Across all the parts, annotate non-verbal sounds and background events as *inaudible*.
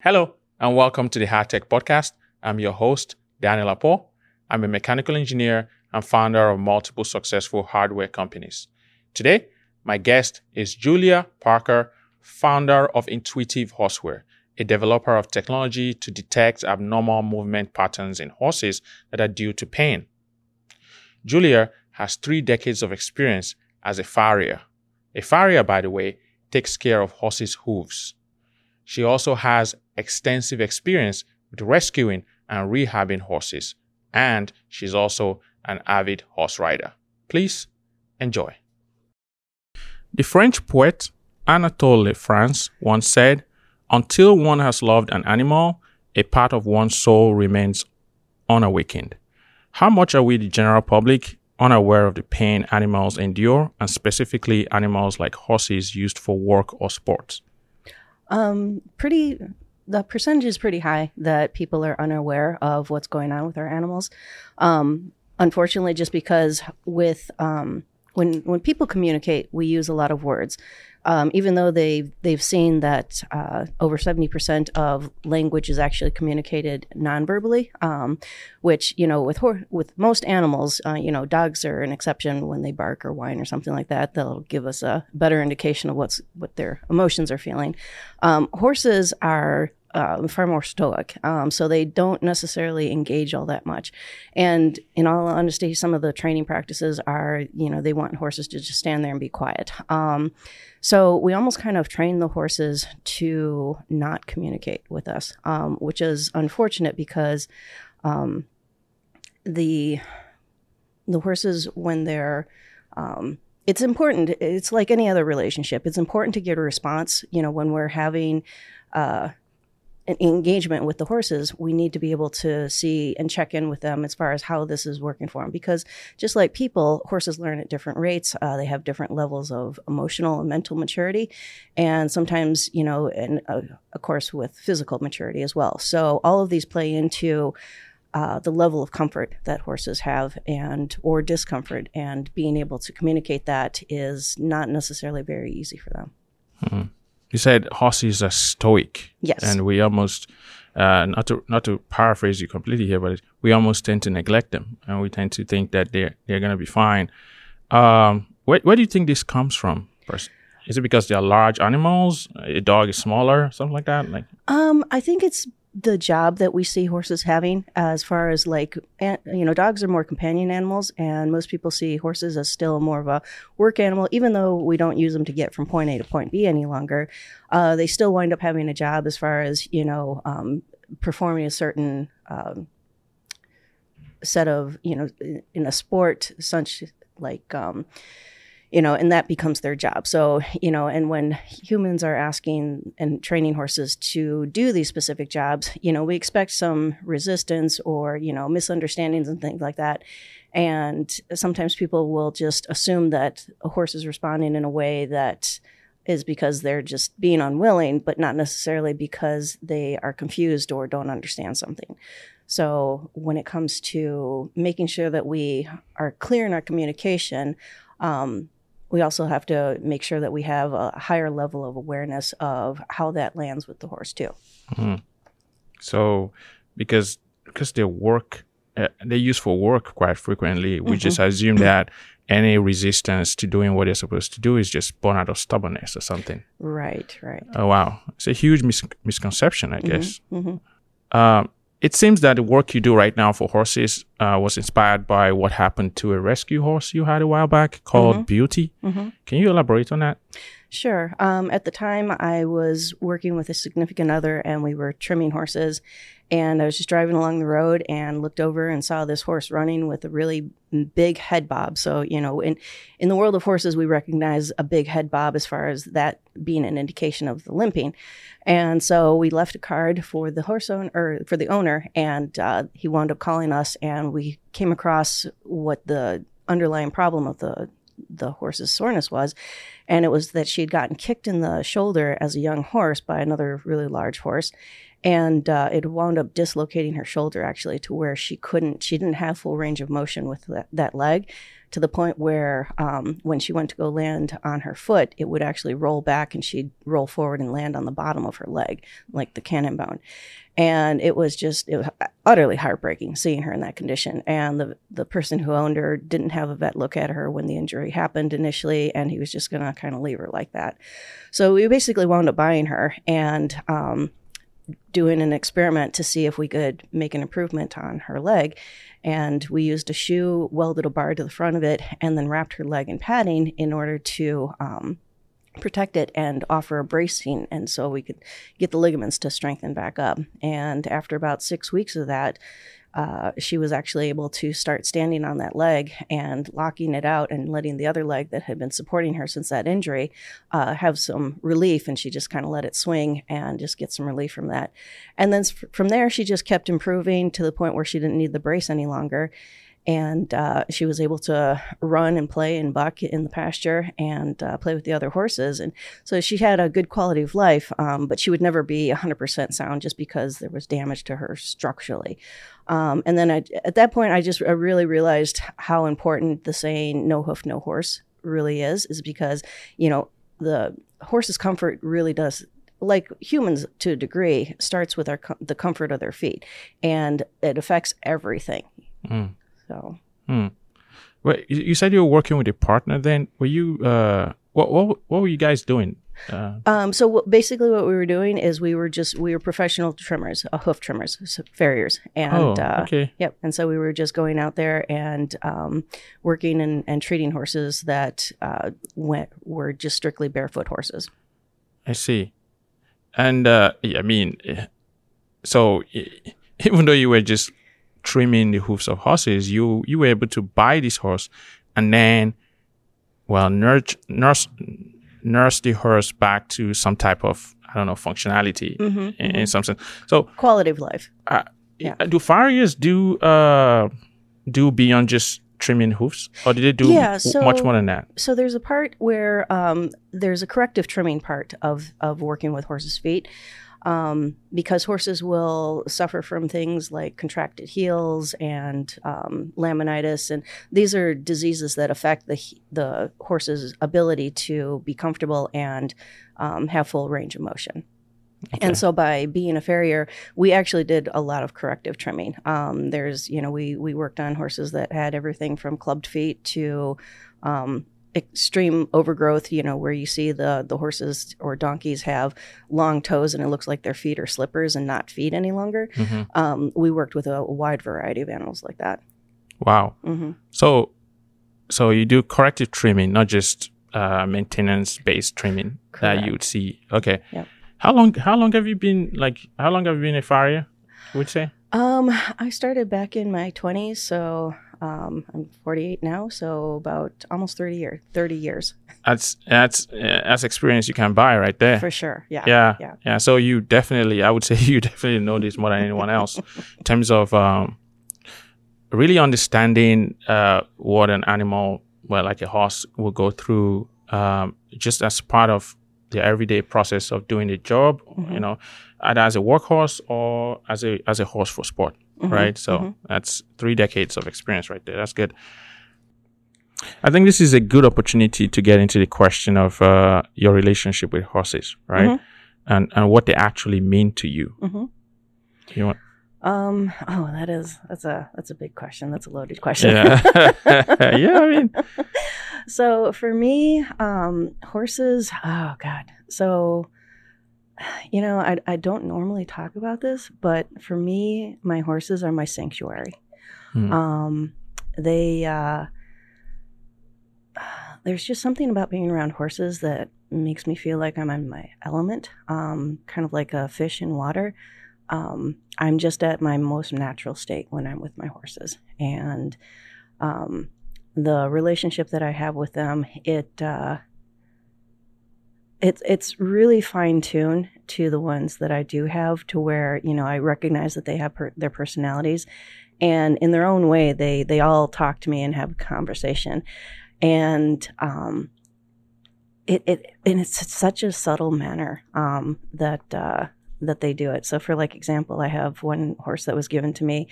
Hello, and welcome to the Hard Tech Podcast. I'm your host, Daniel Apo. I'm a mechanical engineer and founder of multiple successful hardware companies. Today, my guest is Julia Parker, founder of Intuitive HorseWare, a developer of technology to detect abnormal movement patterns in horses that are due to pain. Julia has three decades of experience as a farrier. A farrier, by the way, takes care of horses' hooves. She also has extensive experience with rescuing and rehabbing horses, and she's also an avid horse rider. Please enjoy. The French poet Anatole France once said, Until one has loved an animal, a part of one's soul remains unawakened. How much are we, the general public, unaware of the pain animals endure, and specifically animals like horses used for work or sports? Um, pretty the percentage is pretty high that people are unaware of what's going on with our animals. Um, unfortunately, just because with um, when when people communicate, we use a lot of words. Um, even though they they've seen that uh, over seventy percent of language is actually communicated non-verbally, um, which you know with hor- with most animals, uh, you know dogs are an exception when they bark or whine or something like that. They'll give us a better indication of what's what their emotions are feeling. Um, horses are uh, far more stoic. Um, so they don't necessarily engage all that much. And in all honesty, some of the training practices are, you know, they want horses to just stand there and be quiet. Um, so we almost kind of train the horses to not communicate with us, um, which is unfortunate because um, the the horses when they're um, it's important. It's like any other relationship. It's important to get a response. You know, when we're having uh, engagement with the horses, we need to be able to see and check in with them as far as how this is working for them. Because just like people, horses learn at different rates. Uh, they have different levels of emotional and mental maturity, and sometimes, you know, and uh, of course with physical maturity as well. So all of these play into uh, the level of comfort that horses have and or discomfort and being able to communicate that is not necessarily very easy for them mm-hmm you said horses are stoic. Yes. And we almost, uh, not to not to paraphrase you completely here, but we almost tend to neglect them, and we tend to think that they're they're going to be fine. Um, where where do you think this comes from? Is it because they are large animals? A dog is smaller, something like that. Like, um, I think it's the job that we see horses having as far as like you know dogs are more companion animals and most people see horses as still more of a work animal even though we don't use them to get from point a to point b any longer uh, they still wind up having a job as far as you know um, performing a certain um, set of you know in a sport such like um, you know, and that becomes their job. So, you know, and when humans are asking and training horses to do these specific jobs, you know, we expect some resistance or, you know, misunderstandings and things like that. And sometimes people will just assume that a horse is responding in a way that is because they're just being unwilling, but not necessarily because they are confused or don't understand something. So, when it comes to making sure that we are clear in our communication, um, we also have to make sure that we have a higher level of awareness of how that lands with the horse too. Mm-hmm. So, because because they work, uh, they use for work quite frequently, we mm-hmm. just assume that any resistance to doing what they're supposed to do is just born out of stubbornness or something. Right, right. Oh wow, it's a huge mis- misconception, I mm-hmm, guess. Mm-hmm. Um, it seems that the work you do right now for horses uh, was inspired by what happened to a rescue horse you had a while back called mm-hmm. Beauty. Mm-hmm. Can you elaborate on that? Sure. Um, at the time, I was working with a significant other and we were trimming horses. And I was just driving along the road and looked over and saw this horse running with a really big head bob. So, you know, in, in the world of horses, we recognize a big head bob as far as that being an indication of the limping. And so we left a card for the horse owner, or for the owner, and uh, he wound up calling us, and we came across what the underlying problem of the the horse's soreness was. and it was that she'd gotten kicked in the shoulder as a young horse by another really large horse and uh, it wound up dislocating her shoulder actually to where she couldn't she didn't have full range of motion with that, that leg to the point where um, when she went to go land on her foot it would actually roll back and she'd roll forward and land on the bottom of her leg like the cannon bone and it was just it was utterly heartbreaking seeing her in that condition and the the person who owned her didn't have a vet look at her when the injury happened initially and he was just going to kind of leave her like that so we basically wound up buying her and um, doing an experiment to see if we could make an improvement on her leg. And we used a shoe, welded a bar to the front of it, and then wrapped her leg in padding in order to um, protect it and offer a bracing. And so we could get the ligaments to strengthen back up. And after about six weeks of that, uh, she was actually able to start standing on that leg and locking it out and letting the other leg that had been supporting her since that injury uh, have some relief. And she just kind of let it swing and just get some relief from that. And then from there, she just kept improving to the point where she didn't need the brace any longer and uh, she was able to run and play and buck in the pasture and uh, play with the other horses. And so she had a good quality of life, um, but she would never be 100% sound just because there was damage to her structurally. Um, and then I, at that point, I just I really realized how important the saying "no hoof, no horse" really is, is because you know the horse's comfort really does like humans to a degree starts with our the comfort of their feet and it affects everything mm. So. Hmm. Well, you said you were working with a partner. Then were you? Uh, what what what were you guys doing? Uh, um, so w- basically, what we were doing is we were just we were professional trimmers, uh, hoof trimmers, so farriers, and oh, uh, okay. yep. And so we were just going out there and um, working and, and treating horses that uh, went were just strictly barefoot horses. I see, and uh, I mean, eh, so *laughs* even though you were just trimming the hoofs of horses, you you were able to buy this horse and then, well, nurse nurse nurse the horse back to some type of I don't know functionality mm-hmm, in, mm-hmm. in, some sense. So quality of life. Uh, yeah. Do farriers do uh, do beyond just trimming hoofs, or did they do yeah, so, much more than that? So there's a part where um, there's a corrective trimming part of of working with horses' feet um, because horses will suffer from things like contracted heels and um, laminitis, and these are diseases that affect the the horse's ability to be comfortable and um, have full range of motion. Okay. And so, by being a farrier, we actually did a lot of corrective trimming. Um, there's, you know, we we worked on horses that had everything from clubbed feet to um, extreme overgrowth, you know, where you see the the horses or donkeys have long toes and it looks like their feet are slippers and not feet any longer. Mm-hmm. Um, we worked with a, a, wide variety of animals like that. Wow. Mm-hmm. So, so you do corrective trimming, not just uh, maintenance based trimming Correct. that you would see. Okay. Yep. How long? How long have you been like? How long have you been a farrier? Would say. Um, I started back in my twenties, so um, I'm 48 now, so about almost 30 years. 30 years. That's that's that's experience you can buy right there. For sure. Yeah. Yeah. Yeah. Yeah. So you definitely, I would *laughs* say, you definitely know this more than anyone else in terms of um, really understanding uh, what an animal, well, like a horse, will go through um, just as part of the everyday process of doing the job. Mm-hmm. You know, either as a workhorse or as a as a horse for sport mm-hmm, right? So mm-hmm. that's three decades of experience right there. That's good. I think this is a good opportunity to get into the question of uh, your relationship with horses, right? Mm-hmm. And and what they actually mean to you. Mm-hmm. You want? Um. Oh, that is that's a that's a big question. That's a loaded question. Yeah. *laughs* yeah. I mean. *laughs* So for me, um, horses. Oh God. So you know, I, I don't normally talk about this, but for me, my horses are my sanctuary. Hmm. Um, they, uh, *sighs* there's just something about being around horses that makes me feel like I'm in my element, um, kind of like a fish in water. Um, I'm just at my most natural state when I'm with my horses. And um, the relationship that I have with them, it, uh, it's it's really fine tuned to the ones that I do have to where you know I recognize that they have per- their personalities, and in their own way they they all talk to me and have a conversation, and um, it, it and it's such a subtle manner um, that uh, that they do it. So, for like example, I have one horse that was given to me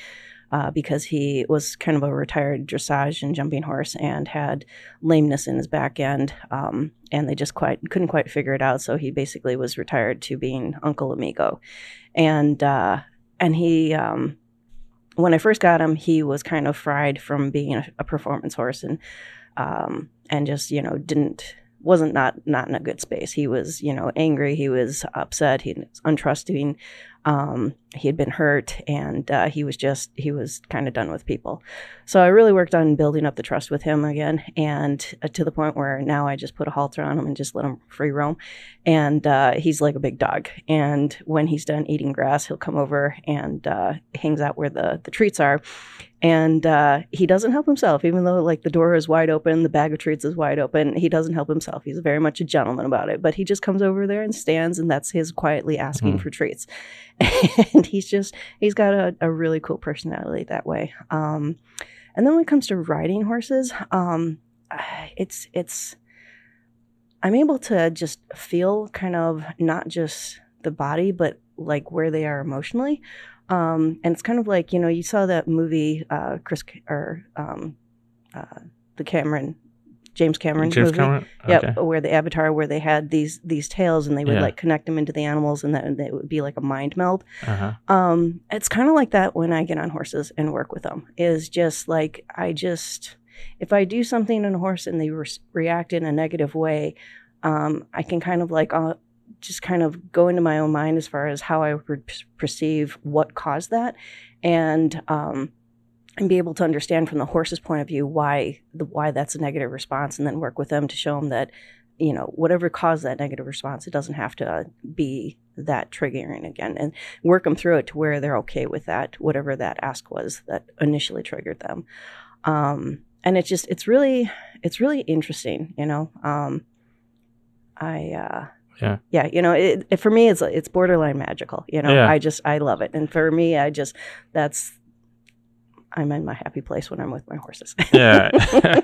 uh, because he was kind of a retired dressage and jumping horse and had lameness in his back end, um, and they just quite couldn't quite figure it out. So he basically was retired to being Uncle Amigo, and uh, and he. Um, when I first got him, he was kind of fried from being a, a performance horse and um, and just you know didn't wasn't not not in a good space. He was, you know, angry. He was upset. He was untrusting. Um, he had been hurt, and uh, he was just he was kind of done with people. So I really worked on building up the trust with him again, and uh, to the point where now I just put a halter on him and just let him free roam. And uh, he's like a big dog. And when he's done eating grass, he'll come over and uh, hangs out where the the treats are and uh, he doesn't help himself even though like the door is wide open the bag of treats is wide open he doesn't help himself. He's very much a gentleman about it but he just comes over there and stands and that's his quietly asking mm. for treats. *laughs* And he's just he's got a, a really cool personality that way. Um, and then when it comes to riding horses um, *sighs* it's it's i'm able to just feel kind of not just the body but like where they are emotionally um, and it's kind of like you know you saw that movie uh, Chris or um, uh, the Cameron James Cameron James movie. Cameron? Okay. where the Avatar, where they had these these tails and they would yeah. like connect them into the animals, and that it would be like a mind meld. Uh-huh. Um, it's kind of like that when I get on horses and work with them. Is just like I just if I do something on a horse and they re- react in a negative way, um, I can kind of like uh, just kind of go into my own mind as far as how I would perceive what caused that, and um, and be able to understand from the horse's point of view why the why that's a negative response, and then work with them to show them that you know whatever caused that negative response, it doesn't have to be that triggering again, and work them through it to where they're okay with that, whatever that ask was that initially triggered them. Um, and it's just it's really it's really interesting, you know. Um, I uh, yeah. Yeah you know it, it, for me it's it's borderline magical you know? Yeah. i just i love it. And for me i just that's i'm in my happy place when i'm with my horses. Yeah. *laughs*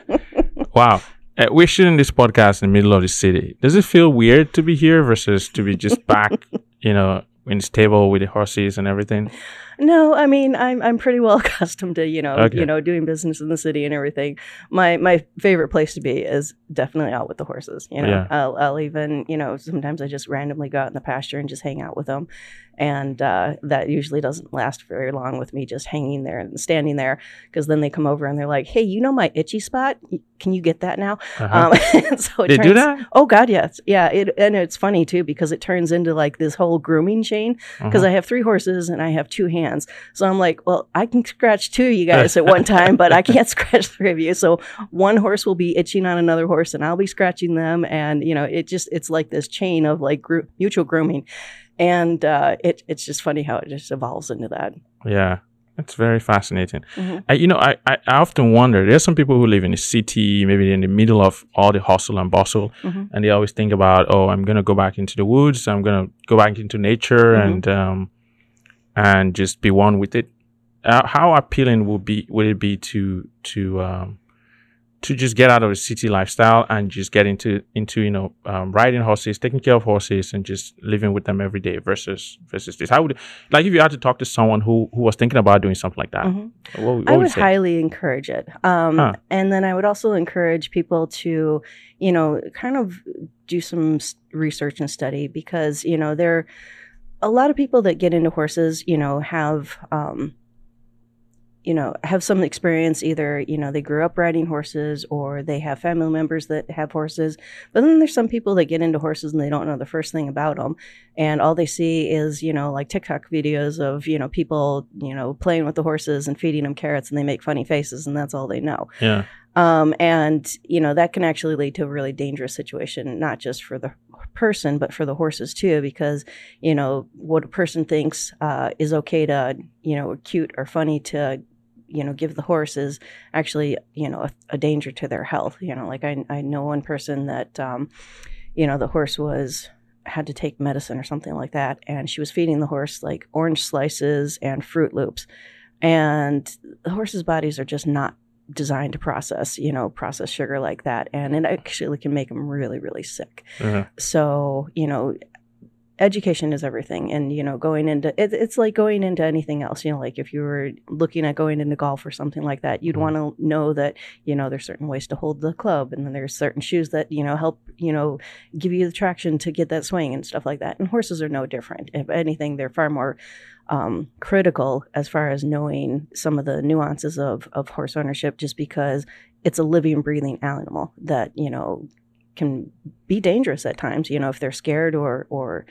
Wow. Uh, we're shooting this podcast in the middle of the city. Does it feel weird to be here versus to be just back *laughs* you know in the stable with the horses and everything no, I mean I'm I'm pretty well *laughs* accustomed to you know okay. you know doing business in the city and everything. My my favorite place to be is definitely out with the horses. You know, yeah. I'll I'll even you know sometimes I just randomly go out in the pasture and just hang out with them, and uh, that usually doesn't last very long with me just hanging there and standing there because then they come over and they're like, hey, you know my itchy spot? Can you get that now? Uh-huh. Um, *laughs* so they turns, do that. Oh God, yes, yeah. It and it's funny too because it turns into like this whole grooming chain because uh-huh. I have three horses and I have two hands hands. So I'm like, well, I can scratch two of you guys at one time, but I *laughs* can't *laughs* scratch three of you. So one horse will be itching on another horse and I'll be scratching them. And, you know, it just, it's like this chain of like gro- mutual grooming. And uh, it, it's just funny how it just evolves into that. Yeah. It's very fascinating. Mm-hmm. I, you know, I, I, I, often wonder. There's some people who live in the city, maybe in the middle of all the hustle and bustle, mm-hmm. and they always think about, oh, I'm gonna go back into the woods. I'm gonna go back into nature, mm-hmm. and um, and just be one with it. Uh, how appealing would be would it be to to um, to just get out of the city lifestyle and just get into into you know um, riding horses, taking care of horses, and just living with them every day versus versus this? How would like if you had to talk to someone who who was thinking about doing something like that? Mm-hmm. What, what I would, would highly encourage it, um, huh. and then I would also encourage people to you know kind of do some research and study because you know they're a lot of people that get into horses, you know, have, um, you know, have some experience. Either you know they grew up riding horses, or they have family members that have horses. But then there's some people that get into horses and they don't know the first thing about them, and all they see is you know like TikTok videos of you know people you know playing with the horses and feeding them carrots, and they make funny faces, and that's all they know. Yeah. Um, and you know that can actually lead to a really dangerous situation, not just for the person, but for the horses too, because you know what a person thinks uh, is okay to you know cute or funny to you know give the horse is actually you know a, a danger to their health. You know, like I I know one person that um, you know the horse was had to take medicine or something like that, and she was feeding the horse like orange slices and Fruit Loops, and the horses' bodies are just not designed to process, you know, process sugar like that, and it actually can make them really, really sick. Uh-huh. So, you know, education is everything and you know going into it, it's like going into anything else you know like if you were looking at going into golf or something like that you'd Mhm. want to know that you know there's certain ways to hold the club and then there's certain shoes that you know help you know give you the traction to get that swing and stuff like that and horses are no different if anything they're far more um, critical as far as knowing some of the nuances of, of horse ownership just because it's a living breathing animal that you know can be dangerous at times you know if they're scared or or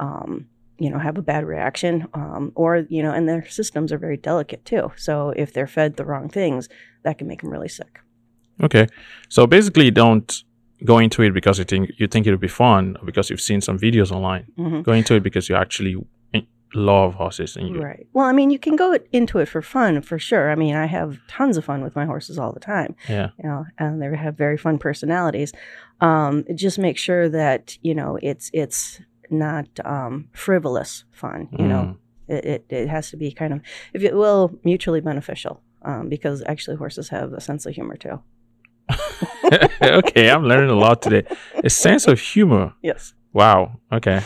um, you know have a bad reaction um, or you know and their systems are very delicate too so if they're fed the wrong things that can make them really sick Okay. So basically, don't go into it because you think you think it'll be fun or because you've seen some videos online. Mhm. Go into it because you actually love horses and you. right well i mean you can go into it for fun for sure i mean i have tons of fun with my horses all the time Yeah. you know, and they have very fun personalities. Um, just make sure that you know it's it's not um, frivolous fun. You know, Mm. it, it it has to be kind of, if it will, mutually beneficial. Um, because actually, horses have a sense of humor too. *laughs* okay, I'm learning a lot today. A sense of humor. Yes. Wow. Okay.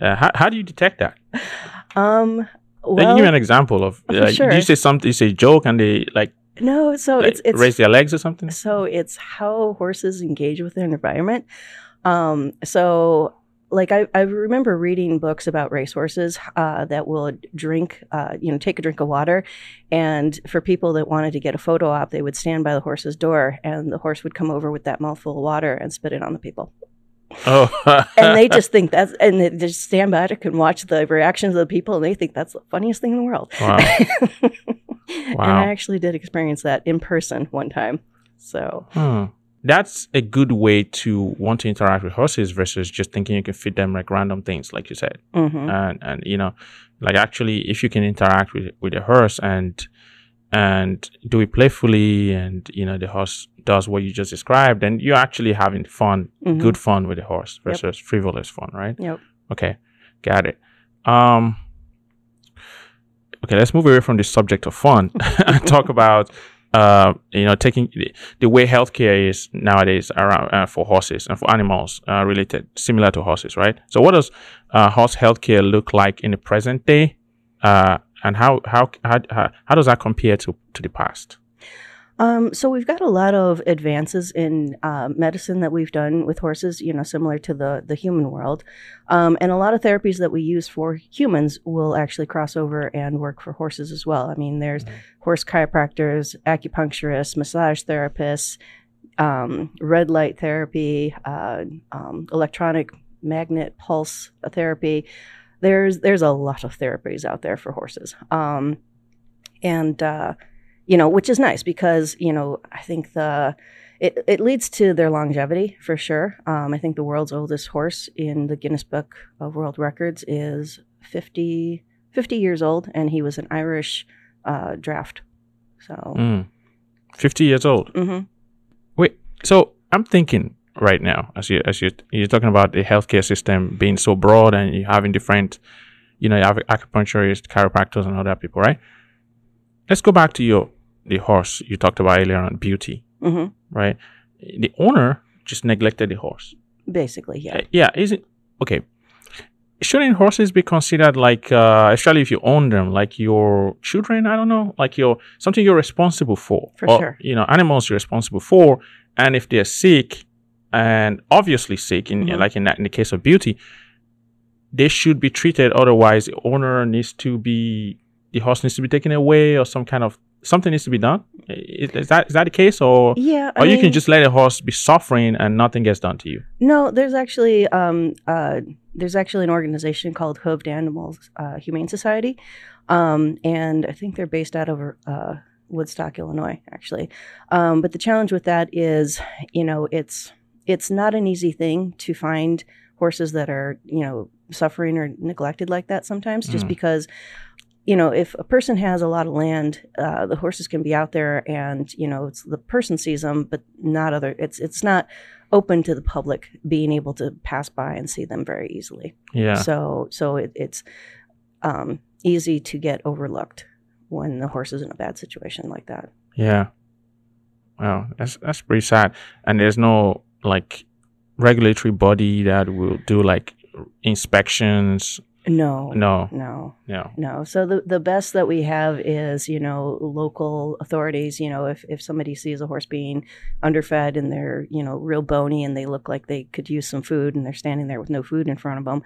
Uh, how, how do you detect that? *laughs* Um. Well, give me an example of. *laughs* Like, sure. Do you say something? You say joke and they like, no. So like, it's it's raise their legs or something? So it's how horses engage with their environment. Um, so, like I, I remember reading books about racehorses uh, that will drink, uh, you know, take a drink of water, and for people that wanted to get a photo op, they would stand by the horse's door, and the horse would come over with that mouthful of water and spit it on the people, Oh. and they *laughs* just think that's, and they just stand back and watch the reactions of the people, and they think that's the funniest thing in the world. Wow. *laughs* And I actually did experience that in person one time. So Hmm. That's a good way to want to interact with horses versus just thinking you can feed them like random things, like you said. mhm. And and you know, like actually, if you can interact with with a horse and and do it playfully, and you know the horse does what you just described, then you're actually having fun, Mhm. good fun with the horse versus frivolous fun, right? Yep. Okay, got it. Um, okay, let's move away from the subject of fun *laughs* *laughs* and talk about uh, you know taking the, the way healthcare is nowadays around uh, for horses and for animals uh, related, similar to horses, right? So, what does uh, horse healthcare look like in the present day, uh, and how, how how how does that compare to to the past? Um, so we've got a lot of advances in uh, medicine that we've done with horses, you know, similar to the the human world, um, and a lot of therapies that we use for humans will actually cross over and work for horses as well. I mean, there's Mhm. horse chiropractors, acupuncturists, massage therapists, um, red light therapy, uh, um, electronic magnet pulse therapy. There's there's a lot of therapies out there for horses, um, and uh, you know, which is nice because you know I think the it, it leads to their longevity for sure. Um, I think the world's oldest horse in the Guinness Book of World Records is 50, 50 years old, and he was an Irish uh, Draught. So, Mm. Fifty years old. mhm. Wait, so I'm thinking right now, as you as you you're talking about the healthcare system being so broad and you having different, you know, you have acupuncturists, chiropractors, and other people, right? Let's go back to your the horse you talked about earlier on beauty, Mhm. right? The owner just neglected the horse. basically, yeah. Uh, yeah, is it okay? Shouldn't horses be considered like, uh, especially if you own them, like your children? I don't know, like your something you're responsible for. For or, sure. You know, animals you're responsible for, and if they're sick, and obviously sick, in Mhm. like in, that, in the case of beauty, they should be treated. Otherwise, the owner needs to be the horse needs to be taken away, or some kind of something needs to be done. Is, is that is that the case, or Yeah, I or you can just let a horse be suffering and nothing gets done to you? No, there's actually um, uh, there's actually an organization called Hooved Animals uh, Humane Society, um, and I think they're based out of uh, Woodstock, Illinois, actually. Um, but the challenge with that is, you know, it's it's not an easy thing to find horses that are you know suffering or neglected like that sometimes, just Mm. because. You know, if a person has a lot of land, uh, the horses can be out there, and you know, it's the person sees them, but not other. It's it's not open to the public being able to pass by and see them very easily. Yeah. So so it, it's um, easy to get overlooked when the horse is in a bad situation like that. Yeah. Wow, that's that's pretty sad. And there's no like regulatory body that will do like inspections. No, No, no, no. no. So the the best that we have is you know local authorities. You know, if if somebody sees a horse being underfed and they're you know real bony and they look like they could use some food and they're standing there with no food in front of them.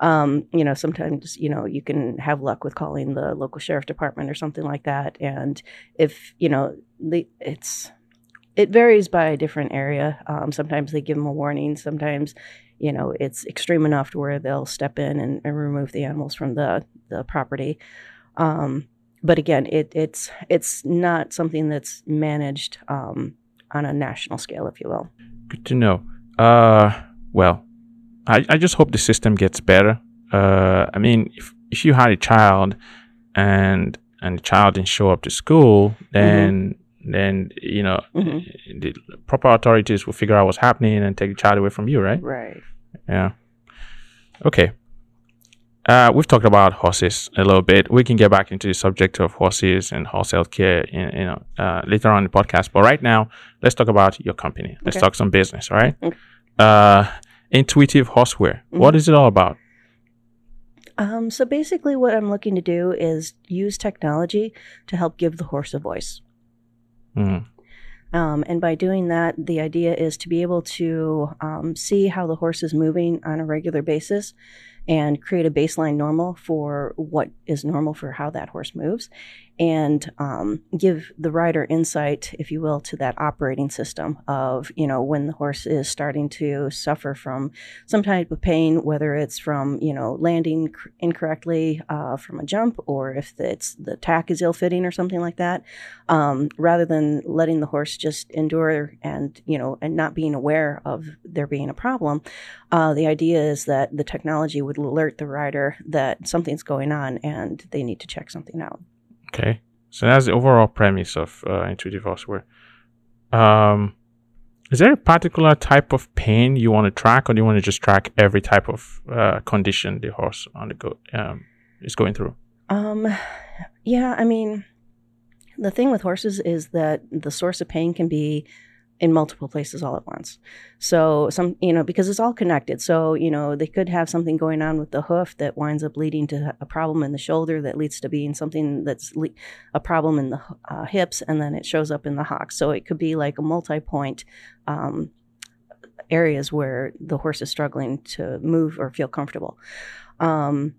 Um, you know, sometimes you know you can have luck with calling the local sheriff department or something like that. And if you know the it's it varies by a different area. Um, sometimes they give them a warning. Sometimes, you know, it's extreme enough to where they'll step in and, and remove the animals from the the property. Um, but again, it, it's it's not something that's managed um, on a national scale, if you will. Good to know. Uh, well, I, I just hope the system gets better. Uh, I mean, if if you had a child and and the child didn't show up to school, then then you know Mhm. the proper authorities will figure out what's happening and take the child away from you, right? Right. Yeah. Okay. Uh, we've talked about horses a little bit. We can get back into the subject of horses and horse health care, you know, uh, later on in the podcast. But right now, let's talk about your company. Let's talk some business. All right. Okay. Uh, Intuitive HorseWare. What is it all about? Um, so basically, what I'm looking to do is use technology to help give the horse a voice. Mm. Um, and by doing that, the idea is to be able to um, see how the horse is moving on a regular basis and create a baseline normal for what is normal for how that horse moves and um, give the rider insight, if you will, to that operating system of, you know, when the horse is starting to suffer from some type of pain, whether it's from, you know, landing cr- incorrectly uh, from a jump or if it's the tack is ill fitting or something like that um, rather than letting the horse just endure and you know and not being aware of there being a problem uh, the idea is that the technology would alert the rider that something's going on and they need to check something out Okay. So that's the overall premise of uh, Intuitive HorseWare. Um, is there a particular type of pain you want to track, or do you want to just track every type of uh, condition the horse on the go um, is going through? um, yeah i mean the thing with horses is that the source of pain can be in multiple places all at once. So some, you know, because it's all connected. So, you know, they could have something going on with the hoof that winds up leading to a problem in the shoulder that leads to being something that's le- a problem in the uh, hips and then it shows up in the hock. So it could be like a multi-point um, areas where the horse is struggling to move or feel comfortable. Um,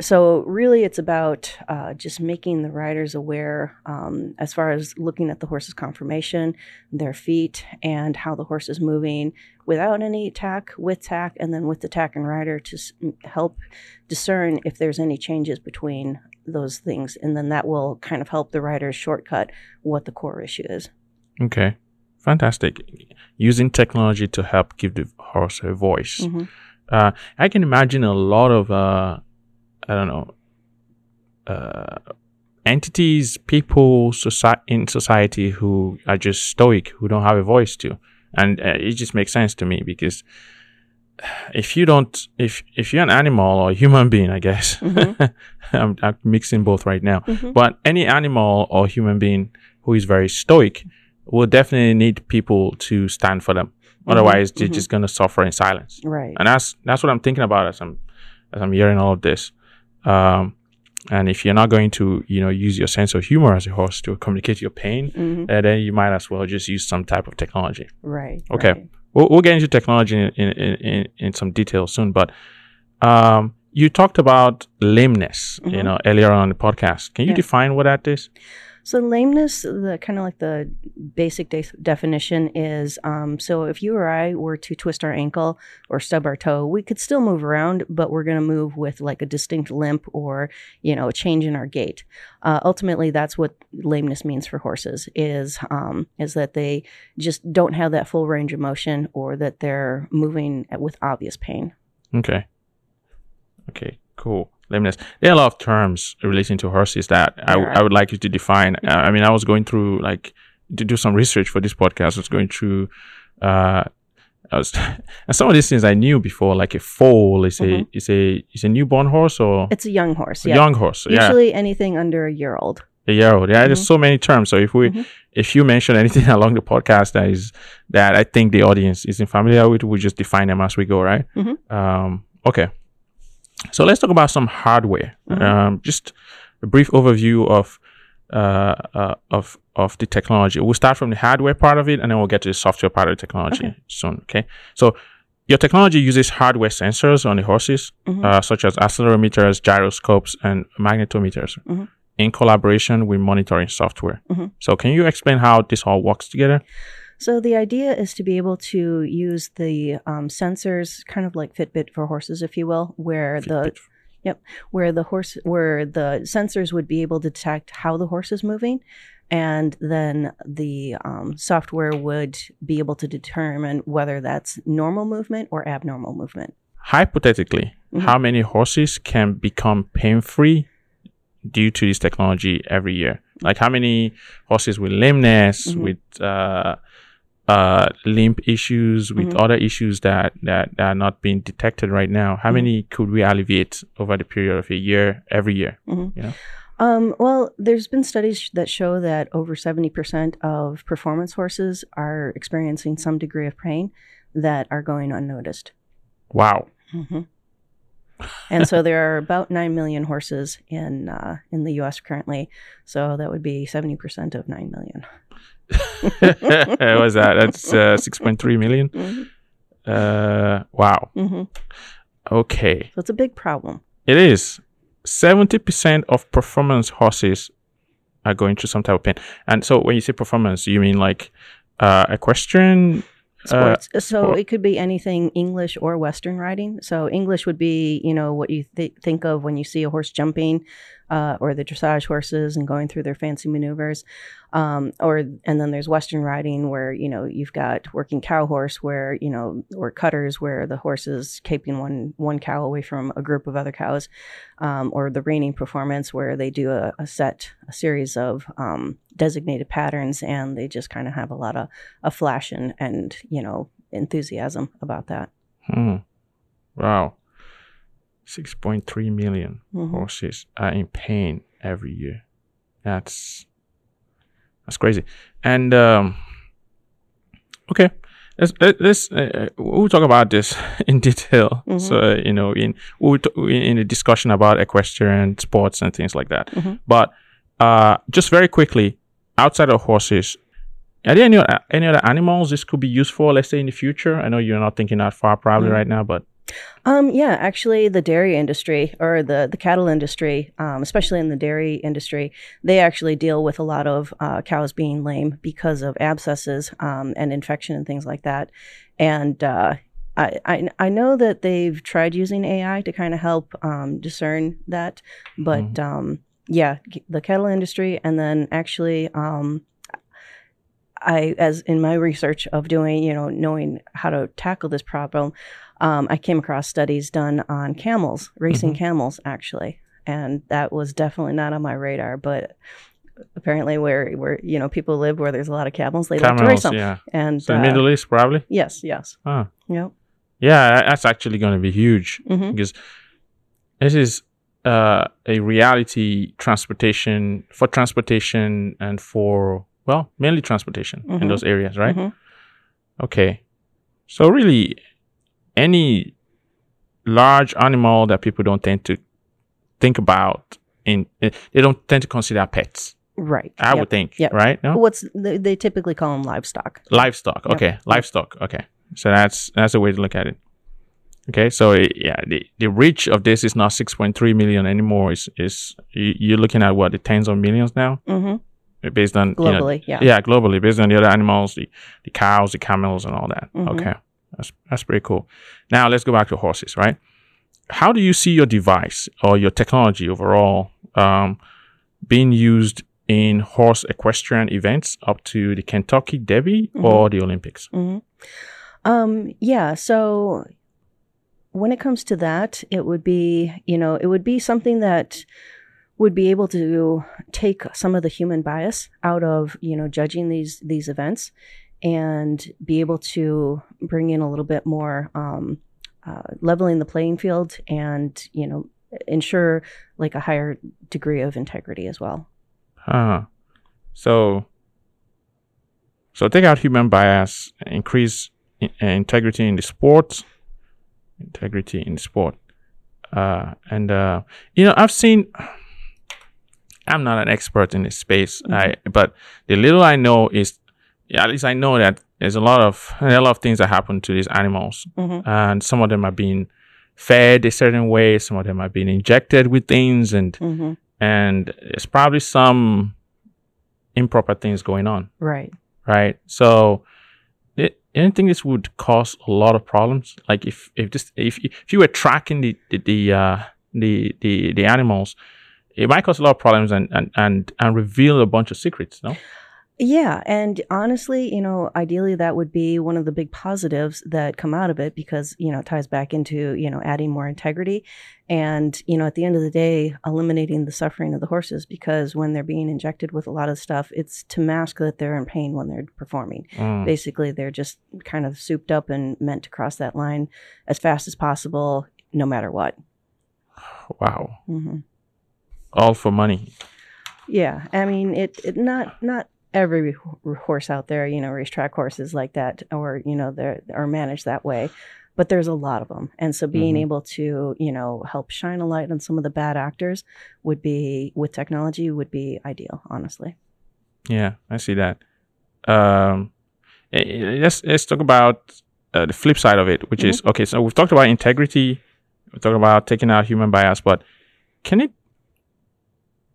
so really it's about uh, just making the riders aware um, as far as looking at the horse's conformation their feet and how the horse is moving without any tack with tack and then with the tack and rider to s- help discern if there's any changes between those things and then that will kind of help the riders shortcut what the core issue is Okay, fantastic. Using technology to help give the horse a voice. Mhm. Uh, I can imagine a lot of uh, I don't know uh, entities, people, soci- in society who are just stoic, who don't have a voice to, and uh, it just makes sense to me because if you don't, if if you're an animal or a human being, I guess Mhm. *laughs* I'm, I'm mixing both right now. Mhm. But any animal or human being who is very stoic will definitely need people to stand for them. Otherwise, they're mhm. just gonna suffer in silence. right And that's that's what I'm thinking about as I'm as I'm hearing all of this. Um, and if you're not going to, you know, use your sense of humor as a horse to communicate your pain, Mhm. uh, then you might as well just use some type of technology. right Okay. right. We'll, we'll get into technology in, in, in, in, some detail soon, but um, you talked about lameness, you Mhm. know, earlier on the podcast. Can you Yeah. define what that is? So lameness, the kind of like the basic de- definition is, um, so if you or I were to twist our ankle or stub our toe, we could still move around, but we're going to move with like a distinct limp or you know a change in our gait. Uh, ultimately, that's what lameness means for horses is um, is that they just don't have that full range of motion or that they're moving with obvious pain. Okay. Okay, cool. Lameness. There are a lot of terms relating to horses that I, w- There. I would like you to define. Uh, I mean, I was going through like to do some research for this podcast. I was going through, uh, I was, *laughs* and some of these things I knew before, like a foal is a Mhm. is a is a newborn horse or It's a young horse, a yeah. young horse. Yeah. Usually anything under a year old. a year old. Yeah, there's Mhm. so many terms. So if we Mhm. if you mention anything *laughs* along the podcast that is that I think the audience isn't familiar with, we just define them as we go, right? Mhm. Um, okay. So let's talk about some hardware. Mhm. Um, just a brief overview of uh, uh, of of the technology. We'll start from the hardware part of it, and then we'll get to the software part of the technology Okay. soon. Okay. So your technology uses hardware sensors on the horses, Mhm. uh, such as accelerometers, gyroscopes, and magnetometers, Mhm. in collaboration with monitoring software. Mhm. So, can you explain how this all works together? So the idea is to be able to use the um, sensors, kind of like Fitbit for horses, if you will, where the Yep, where the horse where the sensors would be able to detect how the horse is moving, and then the um, software would be able to determine whether that's normal movement or abnormal movement. Hypothetically, Mhm. how many horses can become pain free due to this technology every year? Like, how many horses with lameness, Mhm. with uh, uh, limp issues, with Mhm. other issues that, that, that are not being detected right now? How Mhm. many could we alleviate over the period of a year, every year? Um, well, there's been studies that show that over 70% of performance horses are experiencing some degree of pain that are going unnoticed. Wow. hmm *laughs* and so there are about 9 million horses in uh, in the US currently. So that would be 70% of 9 million. *laughs* what was that? That's uh, 6.3 million. Mhm. Uh, wow. Mhm. Okay. So it's a big problem. It is. 70% of performance horses are going through some type of pain. And so when you say performance, you mean like uh, equestrian? Uh, Sports. so or- it could be anything English or Western riding. So English would be, you know, what you th- think of when you see a horse jumping, uh, or the dressage horses and going through their fancy maneuvers. Um, or and then there's Western riding where you know you've got working cow horse where you know or cutters where the horse is keeping one one cow away from a group of other cows, um, or the reining performance where they do a, a set a series of um, designated patterns and they just kind of have a lot of a flash and, and you know enthusiasm about that. hmm. Wow. 6.3 million Mhm. horses are in pain every year. That's that's crazy. And um, okay, let's let- let's uh, we'll talk about this *laughs* in detail. Mhm. So uh, you know, in we'll t- in a discussion about equestrian sports and things like that. Mhm. But uh, just very quickly, outside of horses. Are there any, any other animals this could be used for, let's say in the future? I know you're not thinking that far probably Mhm. right now, but Um, yeah, actually, the dairy industry or the the cattle industry, um, especially in the dairy industry, they actually deal with a lot of uh, cows being lame because of abscesses um, and infection and things like that. And uh, I, I I know that they've tried using AI to kind of help um, discern that, but um, yeah, the cattle industry, and then actually. Um, I, as in my research of doing, you know, knowing how to tackle this problem, um, I came across studies done on camels, racing camels, actually, and that was definitely not on my radar. But apparently, where where you know people live where there's a lot of camels, they like to race camels, them. yeah. And So uh, Middle East probably. yes, yes, Huh. yep. Yeah, that's actually going to be huge hmm because this is uh, a reality transportation for transportation and for well, mainly transportation in Mhm. those areas, right? Mhm. Okay, so really, any large animal that people don't tend to think about in eh, they don't tend to consider pets. Right. I yep. would think, Yeah. right? No, What's they, they typically call them livestock. livestock Yep. okay livestock okay so that's that's a way to look at it okay so eh, yeah the, the reach of this is not 6.3 million anymore is is you- you're looking at what the tens of millions now hmm eh, based on you know, Globally, yeah. yeah globally based on the other animals the, the cows the camels and all that Mhm. okay that's that's pretty cool now let's go back to horses right how do you see your device or your technology overall um, being used in horse equestrian events up to the Kentucky Derby Mhm. or the Olympics? hmm Um, yeah. So when it comes to that, it would be, you know, it would be something that would be able to take some of the human bias out of, you know, judging these these events and be able to bring in a little bit more um, uh, leveling the playing field and, you know, ensure like a higher degree of integrity as well. Huh. So, so take out human bias, increase in, uh, integrity in the sport, integrity in the sport, uh, and uh, you know I've seen. I'm not an expert in this space, Mhm. I but the little I know is, at least I know that there's a lot of a lot of things that happen to these animals, hmm and some of them are being fed a certain way, some of them are being injected with things, and hmm and there's probably some improper things going on, Right. right? So, it, anything this would cause a lot of problems. Like if if this if if you were tracking the the the uh, the, the the animals, it might cause a lot of problems and and and and reveal a bunch of secrets. No. Yeah, and honestly, you know, ideally that would be one of the big positives that come out of it because, you know, it ties back into, you know, adding more integrity and, you know, at the end of the day, eliminating the suffering of the horses because when they're being injected with a lot of stuff, it's to mask that they're in pain when they're performing. Mm. Basically, they're just kind of souped up and meant to cross that line as fast as possible no matter what. *sighs* Wow. hmm All for money. Yeah, I mean it. it not not every horse out there, you know, racetrack horses like that, or you know, they're are managed that way. But there's a lot of them, and so being Mhm. able to, you know, help shine a light on some of the bad actors would be with technology would be ideal, honestly. Yeah, I see that. Um, eh, eh, let's let's talk about uh, the flip side of it, which is okay. So we've talked about integrity, we've talked about taking out human bias, but can it